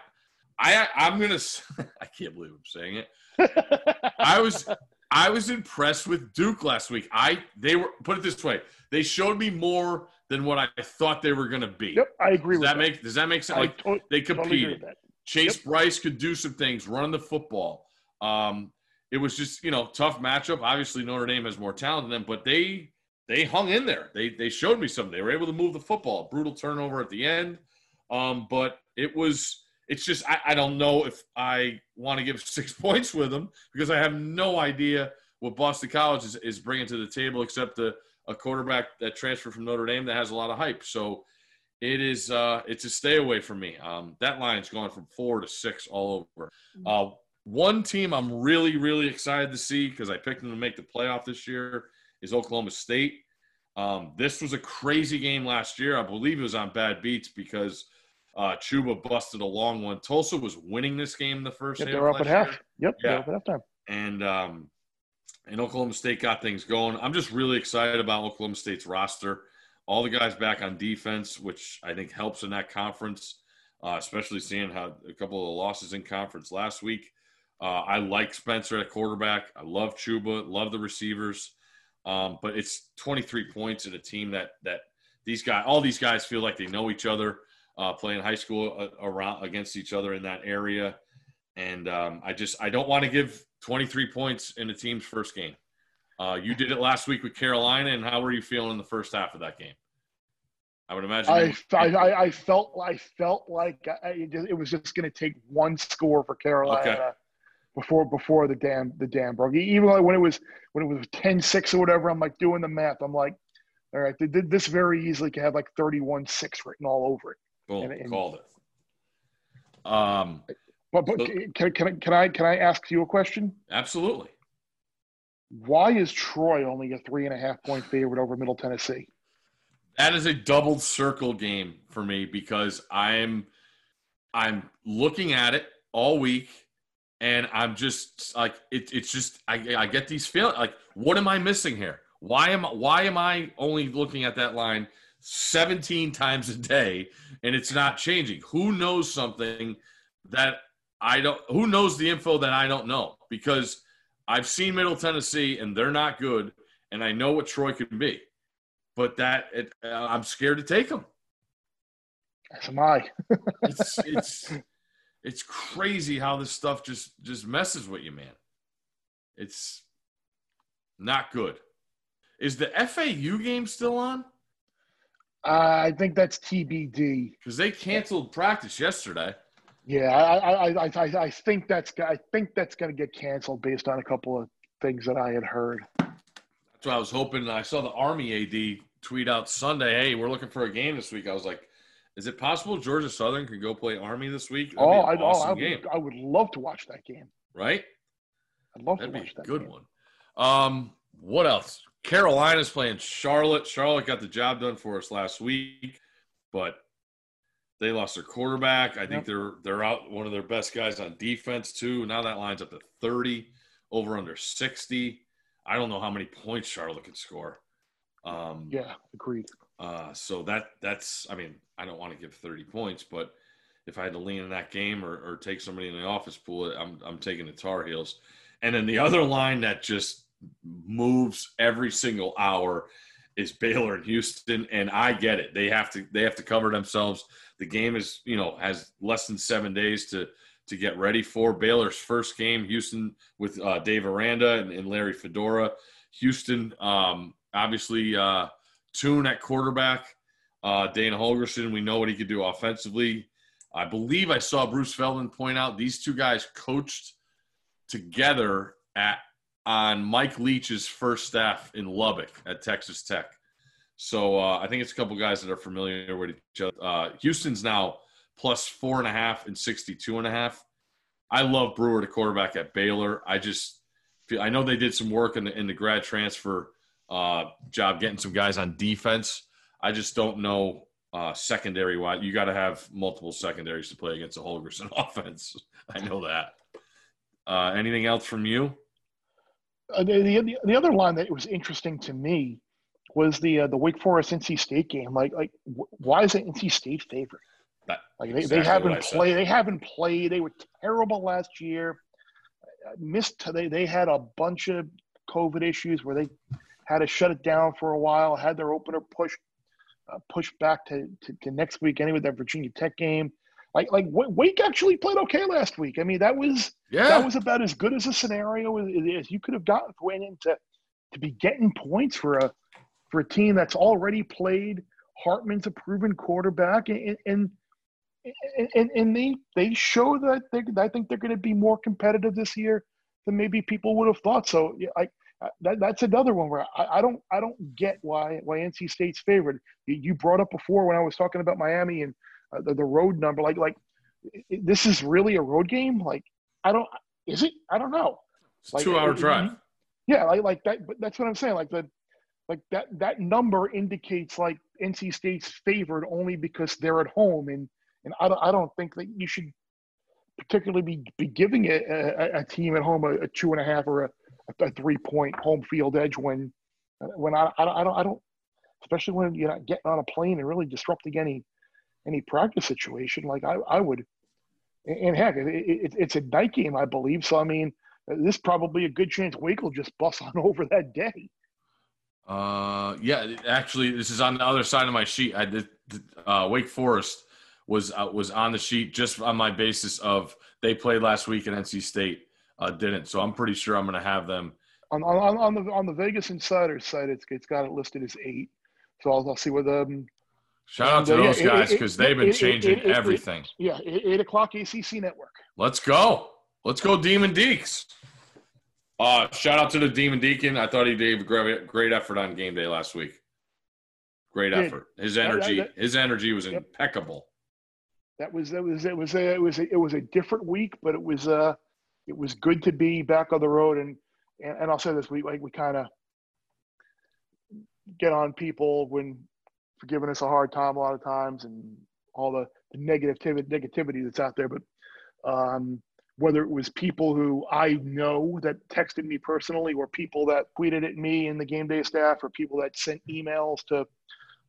I I'm gonna. (laughs) I can't believe I'm saying it. (laughs) I was I was impressed with Duke last week. I they were put it this way. They showed me more than what I thought they were going to be. Yep, I agree Does with that make Does that make sense? I Like to- they competed. that. Chase Brice could do some things, running the football. Um, it was just you know tough matchup. Obviously Notre Dame has more talent than them, but they they hung in there. They they showed me something. They were able to move the football. Brutal turnover at the end, um, but it was. It's just I, I don't know if I want to give (laughs) six points with them because I have no idea what Boston College is, is bringing to the table except a, a quarterback that transferred from Notre Dame that has a lot of hype. So it is uh, it's a stay away from me. Um, that line's gone from four to six all over. Uh, one team I'm really really excited to see because I picked them to make the playoff this year is Oklahoma State. Um, this was a crazy game last year. I believe it was on bad beats because uh, Chuba busted a long one. Tulsa was winning this game in the first Yep, half. they're up at half. year Yep, Yeah. they're up at halftime. and um, and Oklahoma State got things going. I'm just really excited about Oklahoma State's roster. All the guys back on defense, which I think helps in that conference, uh, especially seeing how a couple of the losses in conference last week. Uh, I like Spencer at quarterback. I love Chuba. Love the receivers. Um, but it's 23 points in a team that that these guys, all these guys, feel like they know each other, uh, playing high school uh, around against each other in that area. And um, I just I don't want to give 23 points in a team's first game. Uh, you did it last week with Carolina, and how were you feeling in the first half of that game? I would imagine. I, I, I- I felt I felt like I, it was just going to take one score for Carolina Okay. Before before the dam the dam broke. Even like when it was when it was 10-6 or whatever, I'm like doing the math. I'm like, all right, th- this very easily could have like 31-6 written all over it. boom, and- and- called it. Um, But, but can, can, I- can I can I ask you a question? absolutely. Why is Troy only a three and a half point favorite over Middle Tennessee? That is a doubled circle game for me because I'm I'm looking at it all week and I'm just like it, it's just I, I get these feelings like what am I missing here? Why am why am I only looking at that line 17 times a day and it's not changing? Who knows something that I don't who knows the info that I don't know because I've seen Middle Tennessee and they're not good and I know what Troy can be but that it, uh, I'm scared to take them. As am I. It's it's it's crazy how this stuff just just messes with you, man. It's not good. Is the FAU game still on? Uh, I think that's TBD. Because they canceled practice yesterday. Yeah, I, I, I, I, I think that's I think that's going to get canceled based on a couple of things that I had heard. That's what I was hoping. I saw the Army AD tweet out Sunday, "Hey, we're looking for a game this week." I was like, "Is it possible Georgia Southern could go play Army this week?" That'd oh, I, oh, awesome I, game, would, I would love to watch that game. right? I'd love That'd to be watch that. good game. one. Um, what else? Carolina's playing Charlotte. Charlotte got the job done for us last week, but they lost their quarterback. I think Yep. they're they're out one of their best guys on defense too. Now that line's up to 30, over under 60. I don't know how many points Charlotte can score. Um, Yeah, agreed. Uh, so that that's I mean I don't want to give 30 points, but if I had to lean in that game or, or take somebody in the office pool, I'm I'm taking the Tar Heels. And then the other line that just moves every single hour is Baylor and Houston, and I get it. They have to they have to cover themselves. The game is you know has less than seven days to to get ready for Baylor's first game. Houston with uh, Dave Aranda and, and Larry Fedora. Houston, um, obviously, uh, Tune at quarterback. Uh, Dana Holgorsen, we know what he could do offensively. I believe I saw Bruce Feldman point out these two guys coached together at on Mike Leach's first staff in Lubbock at Texas Tech. So uh, I think it's a couple guys that are familiar with each other. Uh, Houston's now plus four and a half and 62 and a half. I love Brewer, the quarterback at Baylor. I just I know they did some work in the, in the grad transfer uh, job getting some guys on defense. I just don't know uh, secondary wise. You got to have multiple secondaries to play against a Holgorsen (laughs) offense. I know that. Uh, anything else from you? Uh, the, the the other line that was interesting to me was the uh, the Wake Forest NC State game. Like like wh- why is it NC State favorite? That- Like they, exactly they haven't played. They haven't played. They were terrible last year. Missed. They they had a bunch of COVID issues where they had to shut it down for a while. Had their opener pushed uh, pushed back to, to to next week anyway. That Virginia Tech game. Like like Wake actually played okay last week. I mean that was Yeah. that was about as good as a scenario as, as you could have gotten for winning to to be getting points for a for a team that's already played. Hartman's a proven quarterback, and and and, and, they they show that they I think they're going to be more competitive this year than maybe people would have thought. So yeah, I. That, that's another one where I, I don't I don't get why why NC State's favored. You, you brought up before when I was talking about Miami and uh, the, the road number. Like like this is really a road game. Like I don't is it? I don't know. It's a like, two hour it- drive. Yeah, like like that. But that's what I'm saying. Like the like that that number indicates like NC State's favored only because they're at home, and and I don't I don't think that you should particularly be, be giving a, a, a team at home a, a two and a half or a, a three point home field edge when when I, I don't I don't I don't especially when you're not getting on a plane and really disrupting any any practice situation. Like I I would. And heck, it, it, it's a night game, I believe. So I mean, this probably a good chance Wake will just bust (laughs) on over that day. Uh, yeah, actually, this is on the other side of my sheet. I did. Uh, Wake Forest was uh, was on the sheet just on my basis of they played last week in NC State uh, didn't. So I'm pretty sure I'm going to have them. On, on, on the on the Vegas Insider site, it's it's got it listed as eight. So I'll, I'll see what the um, Shout out to those guys because they've been changing everything. yeah eight, o'clock ACC network. Let's go. Let's go, Demon Deacs. Uh, shout out to the Demon Deacon. I thought he gave a great, great effort on game day last week. Great effort. His That- that- energy, that- his energy was impeccable. That was that was it was a, it was a, it was a different week, but it was uh it was good to be back on the road and and, and I'll say this we like we kind of get on people when for giving us a hard time a lot of times and all the, the negativity negativity that's out there, but um, whether it was people who I know that texted me personally, or people that tweeted at me in the game day staff, or people that sent emails to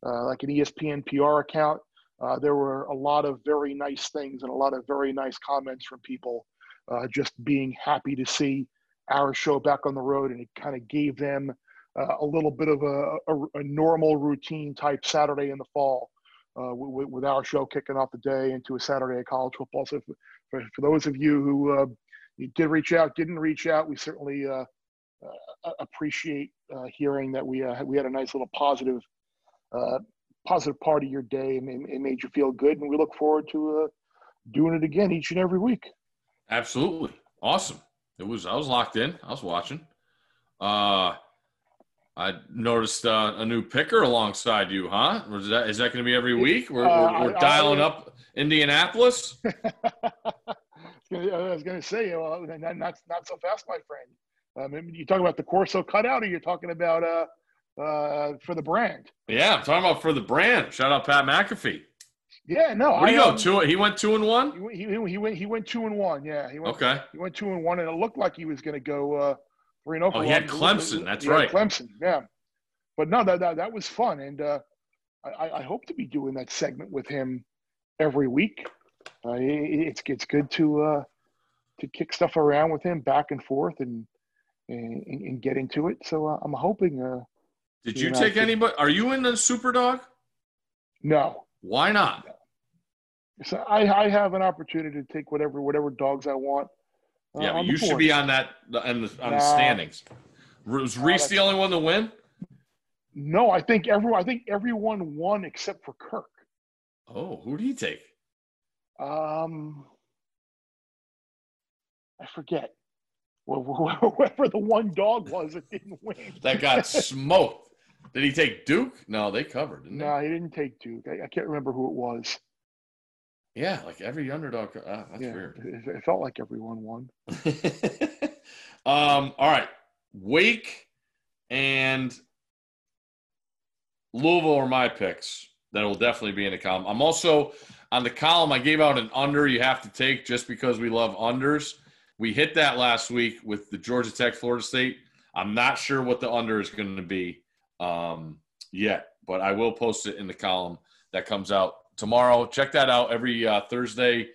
uh, like an ESPN PR account. Uh, there were a lot of very nice things and a lot of very nice comments from people uh, just being happy to see our show back on the road, and it kind of gave them uh, a little bit of a, a, a normal routine type Saturday in the fall uh, with, with our show kicking off the day into a Saturday of college football. So for, for, those of you who uh, you did reach out, didn't reach out, we certainly uh, appreciate hearing that we we had a nice little positive positive part of your day and it made you feel good. And we look forward to uh, doing it again each and every week. Absolutely, awesome. It was I was locked in. I was watching. Uh, I noticed uh, a new picker alongside you, huh? Is that is that going to be every week? We're, Uh, we're, we're I- dialing I- up Indianapolis. (laughs) I was going to say, well, not, not not so fast, my friend. Um, you talking about the Corso cutout, or you're talking about uh, uh, for the brand? Yeah, I'm talking about for the brand. Shout out Pat McAfee. Yeah, no. What do you go um, two? He went two and one. He, went- he, he went he went two and one. Yeah, he went Okay. he went two and one, and it looked like he was going to go uh, three and zero. Oh, for he had. Clemson, that's He had right. Clemson, yeah. But no, that that, that was fun, and uh, I, I- hope to be doing that segment with him every week. Uh, it- it's it's good to uh, to kick stuff around with him back and forth and and, and get into it. So uh, I'm hoping. Uh, Did You you know, take anybody? Are you in the Super Dog? no, Why not? So I, I have an opportunity to take whatever whatever dogs I want. uh, Yeah, you should be on that on the on the standings. Was Reese the only one to win? No, I think everyone. I think everyone won except for Kirk. Oh, who did he take? Um, I forget. Wh- (laughs) wh- Whoever the one dog was that didn't win. That got (laughs) smoked. Did he take Duke? No, they covered, didn't No, he didn't take Duke. I, I can't remember who it was. Yeah, like every underdog. Uh, that's yeah, weird. It, it felt like everyone won. (laughs) um, all right. Wake and Louisville are my picks. That will definitely be in the column. I'm also on the column. I gave out an under you have to take just because we love unders. We hit that last week with the Georgia Tech Florida State. I'm not sure what the under is going to be um, yet, but I will post it in the column that comes out tomorrow. Check that out every uh, Thursday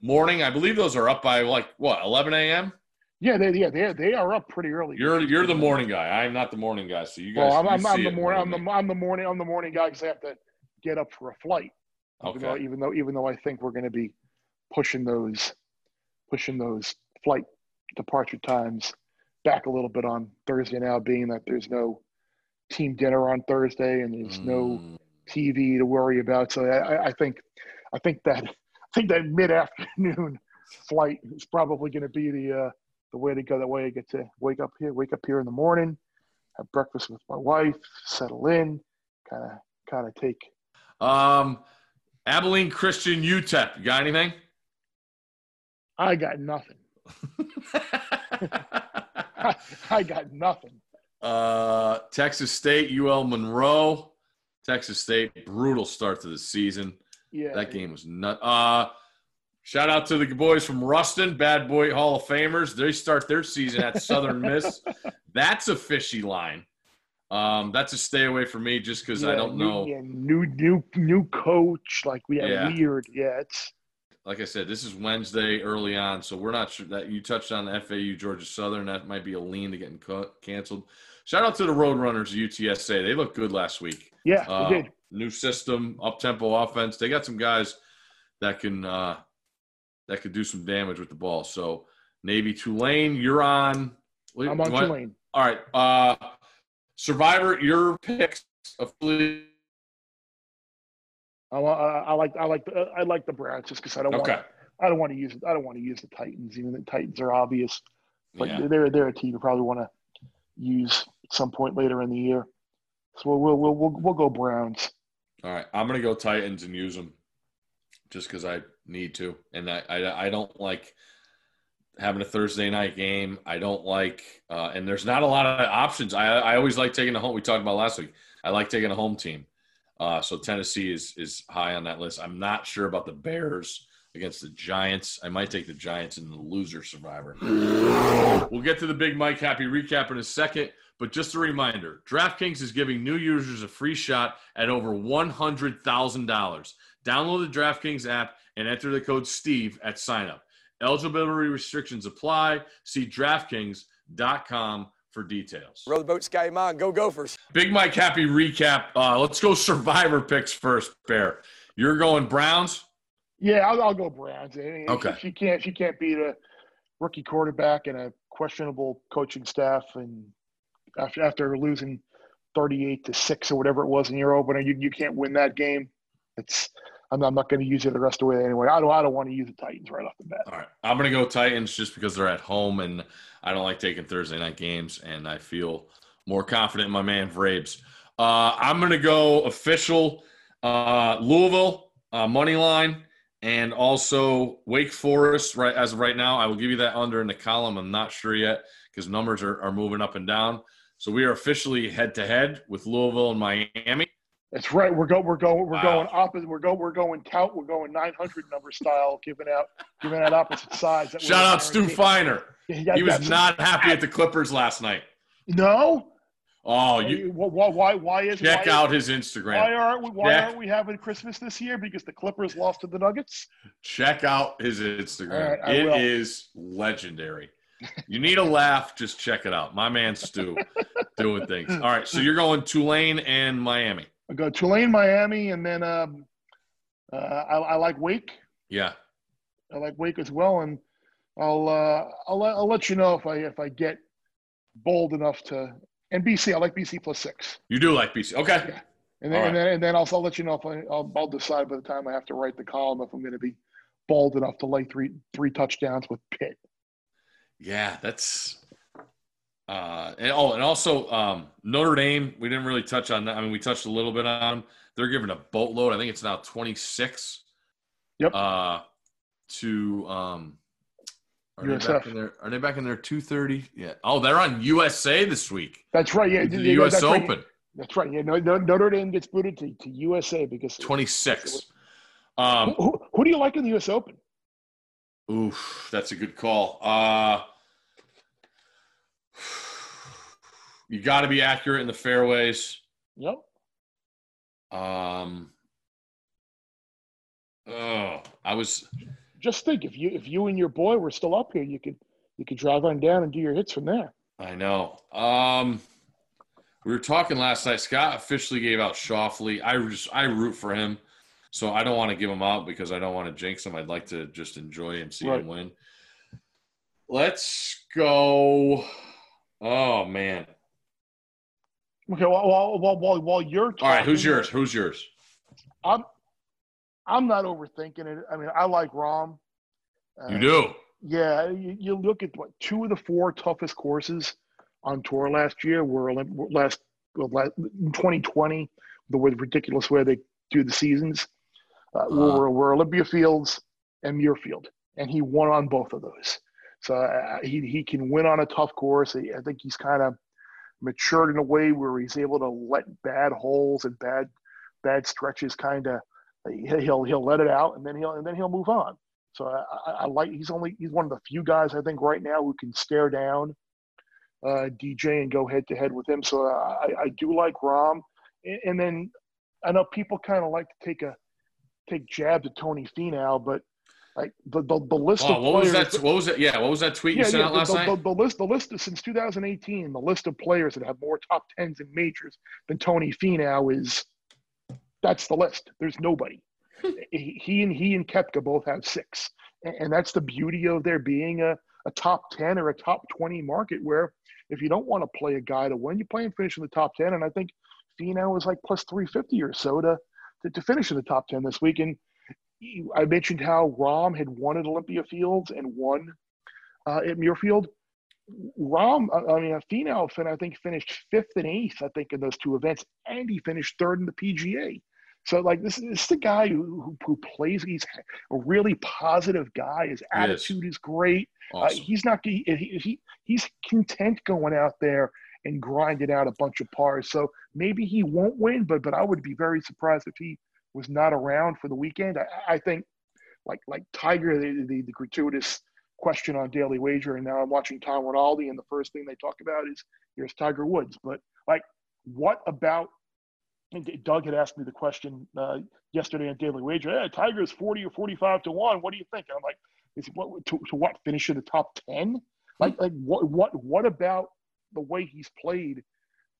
morning. I believe those are up by like what 11 a.m. Yeah, they yeah they they are up pretty early. You're you're the morning guy. I am not the morning guy. So you guys. Well, I'm, I'm, I'm the morning. I'm the, I'm the morning. I'm the morning guy because I have to get up for a flight. me. Even though, Okay. even though even though I think we're going to be pushing those pushing those flight departure times back a little bit on Thursday now, being that there's no team dinner on Thursday and there's no Mm, TV to worry about. So I, I- I think I think that (laughs) I think that mid afternoon (laughs) flight is probably going to be the uh, the way to go. That way I get to wake up here, wake up here in the morning, have breakfast with my wife, settle in, kind of kind of take. Um, Abilene Christian UTEP. You got anything? I got nothing. (laughs) I got nothing. uh, Texas State, UL Monroe. Texas State, brutal start to the season. Yeah, That game was nut. Uh, shout out to the boys from Ruston, Bad Boy Hall of Famers. They start their season at Southern (laughs) Miss. That's a fishy line. Um, that's a stay away from me just because I don't new, know. Yeah, new new new coach. Like we have Yeah. weird. Yeah, it's Like I said, this is Wednesday early on, so we're not sure that you touched on the FAU Georgia Southern. That might be a lean to getting cut, canceled. Shout out to the Roadrunners of UTSA. They looked good last week. yeah. Uh, did. New system, up tempo offense. They got some guys that can uh, that could do some damage with the ball. So Navy Tulane, you're on. I'm on what- Tulane. All right, uh, Survivor, your picks. Affiliate. I, I, I like I like the I like the Browns just because I don't want I don't want to use I don't want to use the Titans. Even the Titans are obvious, but Yeah. they're they're a team you probably want to use some point later in the year. So we'll we'll we'll, we'll go Browns. All right, I'm gonna go Titans and use them just because I need to, and I, I I don't like having a Thursday night game. I don't like, uh, and there's not a lot of options. I I always like taking a home. We talked about last week. I like taking a home team. Uh, so Tennessee is is high on that list. I'm not sure about the Bears against the Giants. I might take the Giants in the loser survivor. We'll get to the Big Mike Happy recap in a second. But just a reminder DraftKings is giving new users a free shot at over $100,000. Download the DraftKings app and enter the code STEVE at signup. Eligibility restrictions apply. See DraftKings.com for details. Row the boat, Sky Man. Go Gophers. Big Mike, happy recap. Uh, let's go survivor picks first, Bear. You're going Browns? Yeah, I'll, I'll go Browns. I mean, Okay. She can't. She can't beat a rookie quarterback and a questionable coaching staff, and after after losing thirty-eight to six or whatever it was in your opener, you you can't win that game. It's. I'm not, I'm not going to use it the rest of the way anyway. I don't. I don't want to use the Titans right off the bat. All right. I'm going to go Titans just because they're at home and I don't like taking Thursday night games and I feel more confident in my man Vrabes. Uh, I'm going to go official uh, Louisville uh, money line and also Wake Forest right as of right now. I will give you that under in the column. I'm not sure yet because numbers are, are moving up and down. So we are officially head to head with Louisville and Miami. That's right. We're going. We're going. We're Wow. going opposite. We're going. We're going tout. We're going 900 number style, giving out giving out opposite sides. That Shout out Stu. Feiner. Yeah, He was not happy at the Clippers last night. No. Oh, you why? Why? Why is check why, out his Instagram. Why aren't we? Why Check. aren't we having Christmas this year? Because the Clippers lost to the Nuggets. Check out his Instagram. Right, It will. is legendary. You need a laugh, just check it out. My man Stu (laughs) doing things. All right, so you're going Tulane and Miami. I go Tulane, Miami, and then um, uh, I, I like Wake. Yeah. I like Wake as well, and I'll uh, I'll let- I'll let you know if I if I get bold enough to. And BC, I like BC plus six. You do like BC. Okay. Yeah. And then, All and then, and then I'll, I'll let you know if I, I'll, I'll decide by the time I have to write the column if I'm going to be bold enough to lay three three touchdowns with Pitt. Yeah, that's uh and oh and also um Notre Dame, we didn't really touch on that. I mean, we touched a little bit on them. They're giving a boatload. I think it's now 26 Yep. uh to um are they back in there? Are they back in there 230? Yeah. Oh, they're on USA this week. That's right. Yeah, The yeah, US that's right. Open. That's right. Yeah, no, no, Notre Dame gets booted to, to USA because 26. Who, Um, who, who do you like in the U.S. Open? Oof, that's a good call. Uh, you got to be accurate in the fairways. Yep. Um, oh, I was Just think if you if you and your boy were still up here, you could you could drive on down and do your hits from there. I know. Um, we were talking last night. Scott officially gave out Schauffele. I just I root for him, so I don't want to give him out because I don't want to jinx him. I'd like to just enjoy and see Right. him win. Let's go. Oh man! Okay. Well, while while while, while you're talking, All right, who's yours? Who's yours? I'm I'm not overthinking it. I mean, I like Rahm. Uh, You do. Yeah, you, you look at what two of the four toughest courses on tour last year were Olymp- last, well, last 2020. The ridiculous way they do the seasons uh, Uh-huh. were, were Olympia Fields and Muirfield, and he won on both of those. So uh, he he can win on a tough course. I think he's kind of matured in a way where he's able to let bad holes and bad bad stretches kind of he'll he'll let it out and then he'll and then he'll move on. So I, I, I like he's only he's one of the few guys I think right now who can stare down uh, DJ and go head to head with him. So I, I do like Rahm, and, and then I know people kind of like to take a take jabs at Tony Finau, but like the the, the list Oh, of what was players that? What was that? Yeah, what was that tweet you yeah, sent yeah, out the, last the, night? the, the list, the list since 2018, the list of players that have more top tens in majors than Tony Finau is. That's the list. There's nobody. (laughs) he, he and he and Koepka both have six, and, and that's the beauty of there being a, a top ten or a top 20 market. Where if you don't want to play a guy to win, you play and finish in the top ten. And I think Finau was like plus 350 or so to to, to finish in the top 10 this week. And I mentioned how Rahm had won at Olympia Fields and won uh, at Muirfield. Rahm, I mean, Finau, fin- I think finished fifth and eighth, I think, in those two events, and he finished third in the PGA. So, like, this, this is the guy who, who, who plays. He's a really positive guy. His attitude is great. Uh, Awesome. he's not. He, he he's content going out there and grinding out a bunch of pars. So maybe he won't win, but but I would be very surprised if he was not around for the weekend. I, I think like like Tiger, the, the the gratuitous question on Daily Wager, and now I'm watching Tom Rinaldi, and the first thing they talk about is here's Tiger Woods. But like, what about? Doug had asked me the question uh, yesterday on Daily Wager. Hey, Tiger's forty or forty-five to one. What do you think? And I'm like, is what to, to what finish in the top ten? Like like what what what about the way he's played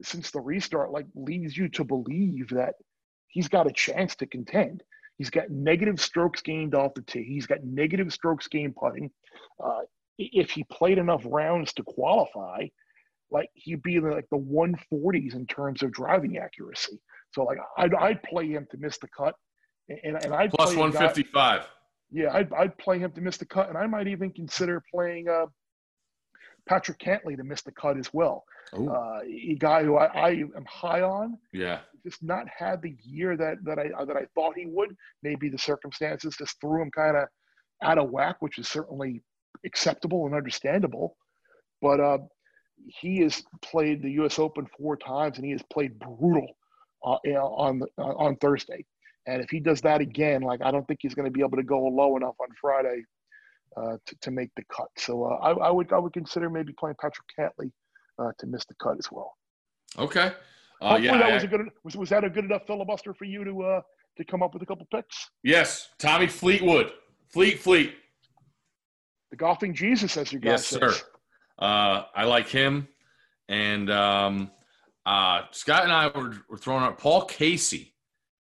since the restart like leads you to believe that he's got a chance to contend. He's got negative strokes gained off the tee. He's got negative strokes gained putting. Uh, if he played enough rounds to qualify, like he'd be in like the 140s in terms of driving accuracy. So like I'd, I'd play him to miss the cut, and and I'd Plus play a guy- 155. yeah, I'd, I'd play him to miss the cut, and I might even consider playing uh, Patrick Cantlay to miss the cut as well. Uh, a guy who I, I am high on, yeah. just not had the year that that I that I thought he would. Maybe the circumstances just threw him kind of out of whack, which is certainly acceptable and understandable. But uh, he has played the U.S. Open four times, and he has played brutal uh, on the, uh, on Thursday. And if he does that again, like I don't think he's going to be able to go low enough on Friday uh, to, to make the cut. So uh, I, I would I would consider maybe playing Patrick Cantlay uh, to miss the cut as well. Okay. Uh, Hopefully yeah. that I- was a good was, was that a good enough filibuster for you to uh to come up with a couple picks? yes. Tommy Fleetwood. Fleet, Fleet. The golfing Jesus, as you guys Yes, say. sir. Uh, I like him. And um, uh, Scott and I were, were throwing out Paul Casey.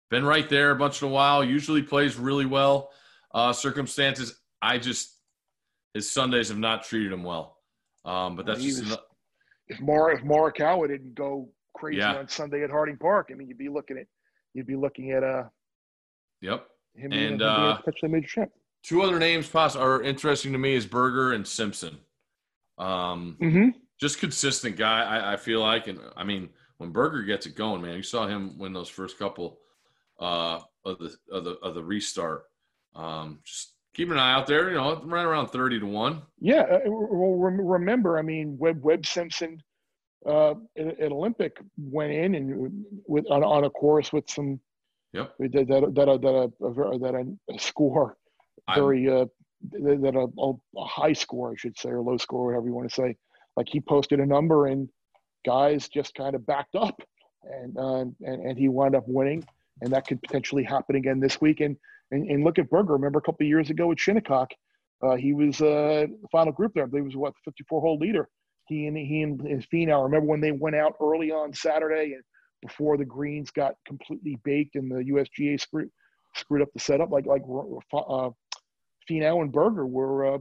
Been right there a bunch in a while. Usually plays really well. Uh, circumstances, I just his Sundays have not treated him well. Um, but that's He just was- ano- If Mar if Morikawa didn't go crazy Yeah. on Sunday at Harding Park, I mean you'd be looking at you'd be looking at uh yep. him And, being uh, a potentially major champ. Two other names poss- are interesting to me is Berger and Simpson. Um, Mm-hmm. just consistent guy. I, I feel like, and I mean, when Berger gets it going, man, you saw him win those first couple uh, of the of the of the restart. Um, just keep an eye out there. You know, right around thirty to one. Yeah, uh, well, remember, I mean, Webb Webb Simpson uh, at, at Olympic went in and with on, on a course with some Yep. that that that a, that a, a that a, score very uh that a, a high score I should say or low score whatever you want to say. Like he posted a number and guys just kind of backed up and uh, and and he wound up winning and that could potentially happen again this week. And and, and look at Berger. Remember a couple years ago at Shinnecock, uh, he was uh, the final group there. I believe he was what 54 hole leader. He and he and his Finau. Remember when they went out early on Saturday and before the greens got completely baked and the USGA screwed screwed up the setup. Like like uh, Finau and Berger were uh,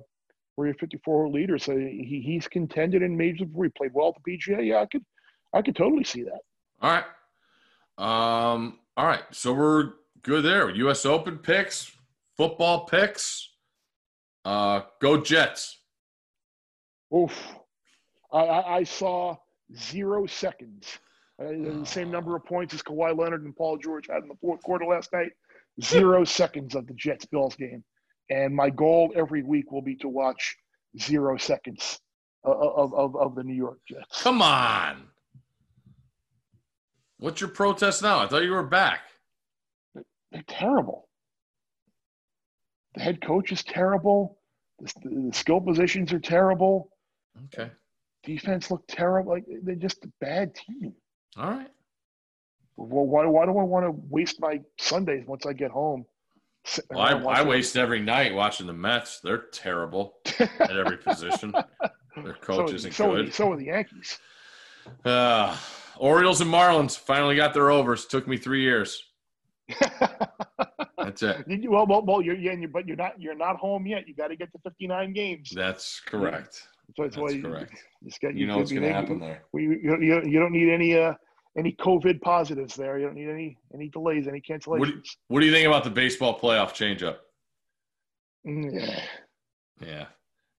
were your 54 hole leaders. So he, he's contended in majors before. He played well at the PGA. Yeah, I could I could totally see that. All right. Um, all right. So we're good there. U.S. Open picks, football picks. Uh, go Jets. Oof. I, I, I saw zero seconds. Uh, the same number of points as Kawhi Leonard and Paul George had in the fourth quarter last night. Zero (laughs) seconds of the Jets Bills game. And my goal every week will be to watch zero seconds of, of, of, of the New York Jets. Come on. What's your protest now? I thought you were back. They're terrible. The head coach is terrible. The, the skill positions are terrible. Okay. Defense looked terrible. Like they're just a bad team. All right. Well, why, why do I want to waste my Sundays once I get home? Well, I, I waste every night watching the Mets. They're terrible at every position. (laughs) Their coach so, isn't so, good. So are the Yankees. Uh, Orioles and Marlins finally got their overs. Took me three years. (laughs) That's it. You- well, well, well, you're, yeah, and you but you're not you're not home yet. You got to get to 59 games. That's correct. So that's, why That's you, correct. you got, You know what's going to happen there. We, you, you, you don't need any uh any COVID positives there. You don't need any any delays, any cancellations. What do, what do you think about the baseball playoff changeup? Mm, yeah. Yeah.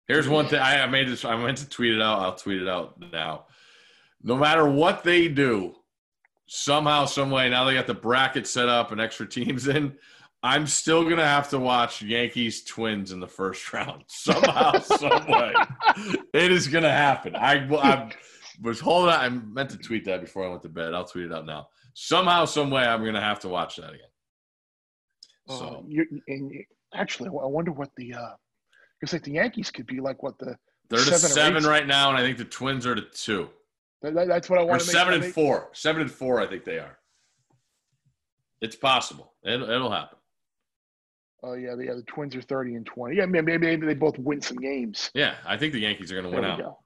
Here's one thing I made this. I meant to tweet it out. I'll tweet it out now. No matter what they do, somehow, some way, now they got the bracket set up and extra teams in. I'm still gonna have to watch Yankees Twins in the first round (laughs) somehow, some way. It is gonna happen. I, I was holding. I meant to tweet that before I went to bed. I'll tweet it out now. Somehow, some way, I'm gonna have to watch that again. Uh, So you, actually, I wonder what the uh because like the Yankees could be like what the they're to seven seven right now, and I think the Twins are to two. That, that- that's what I Or want to make. seven and four. Seven and four, I think they are. It's possible. It'll, it'll happen. Oh yeah, the, yeah, the Twins are 30 and 20. Yeah, maybe, maybe they both win some games. Yeah, I think the Yankees are going to win out. go.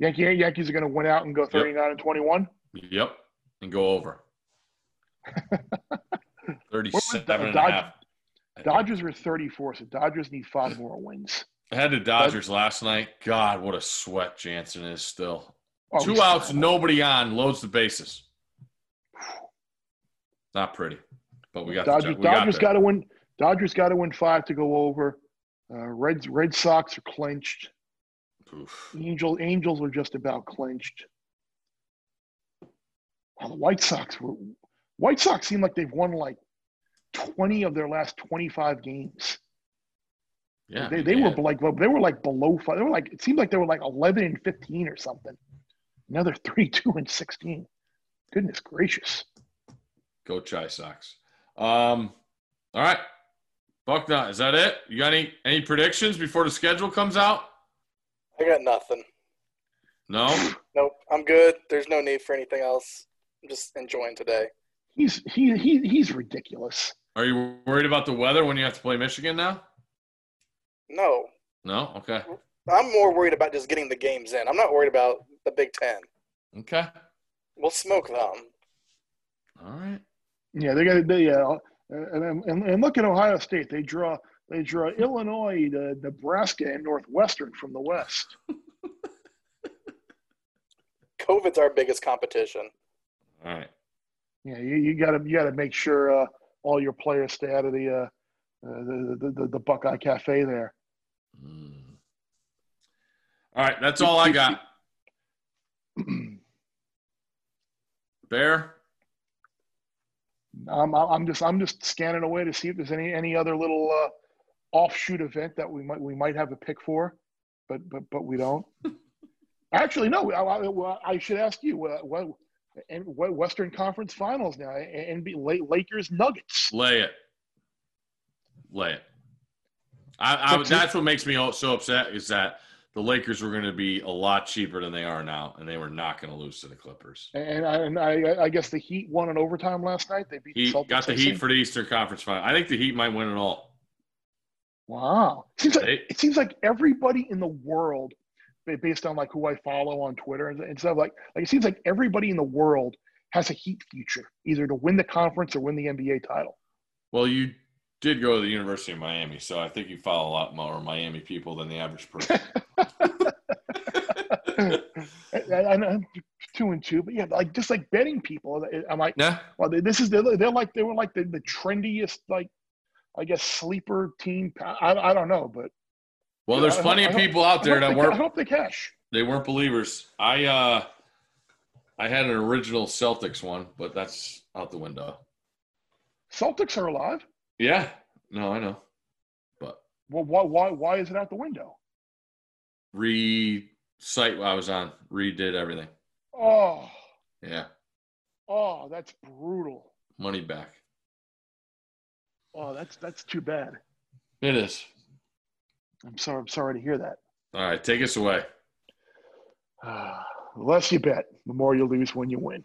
Yankee Yankees are going to win out and go 39 and 21. Yep, and go over. (laughs) Thirty-seven and a half. Dodgers are 34, so Dodgers need five more wins. I had the Dodgers last night. God, what a sweat Jansen is still. Oh, Two outs, nobody on, loads the bases. Not pretty, but we got the Dodgers, got Dodgers got to win. Dodgers got to win five to go over. Uh, Reds Red Sox are clinched. Oof. Angel Angels are just about clinched. Wow, the White Sox were White Sox seem like they've won like 20 of their last 25 games. Yeah, they, they yeah. were like they were like below five. They were like it seemed like they were like 11 and 15 or something. Now they're (laughs) 32 and 16. Goodness gracious. Go Chi Sox. Um, all right, Bucknut, is that it? You got any any predictions before the schedule comes out? I got nothing. No. Nope, I'm good. There's no need for anything else. I'm just enjoying today. He's he, he he's ridiculous. Are you worried about the weather when you have to play Michigan now? No, No. Okay. I'm more worried about just getting the games in. I'm not worried about the Big Ten. Okay. We'll smoke them. All right. Yeah, they got they uh, and, and and look at Ohio State. They draw they draw Illinois, the, Nebraska, and Northwestern from the West. (laughs) COVID's our biggest competition. All right. Yeah, you, you gotta you gotta make sure uh, all your players stay out of the uh, uh, the, the, the the Buckeye Cafe there. Mm. All right. That's all I got. (clears throat) Bear. Um, I'm just I'm just scanning away to see if there's any any other little uh, offshoot event that we might we might have a pick for, but but but we don't. (laughs) Actually, no. I, I, I should ask you uh, what and what Western Conference Finals now and be Lakers Nuggets. Lay it. Lay it. I, I, that's what makes me so upset is that the Lakers were going to be a lot cheaper than they are now, and they were not going to lose to the Clippers. And I, and I I guess the Heat won in overtime last night. They beat He the got the Heat for the Eastern Conference Final. I think the Heat might win it all. Wow. Seems like, They- it seems like everybody in the world, based on like who I follow on Twitter and, and stuff, like like it seems like everybody in the world has a Heat future, either to win the conference or win the NBA title. Well, you did go to the University of Miami, so I think you follow a lot more Miami people than the average (laughs) person. and I'm two and two, but yeah, like just like betting people, I'm like, yeah. well, this is they're, they're like they were like the, the trendiest like I guess sleeper team. I, I don't know, but Well, there's I plenty hope- of I hope- people out there that they, weren't I hope they cash. they weren't believers. I uh I had an original Celtics one, but that's out the window. Celtics are alive. Yeah. No, I know. But Well, why why why is it out the window? re site I was on redid everything. Oh, Yeah. oh, that's brutal. Money back. Oh, that's that's too bad. It is. I'm sorry. I'm sorry to hear that. All right, take us away. Uh, (sighs) the less you bet, the more you lose when you win.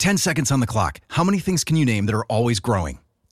10 seconds on the clock. How many things can you name that are always growing?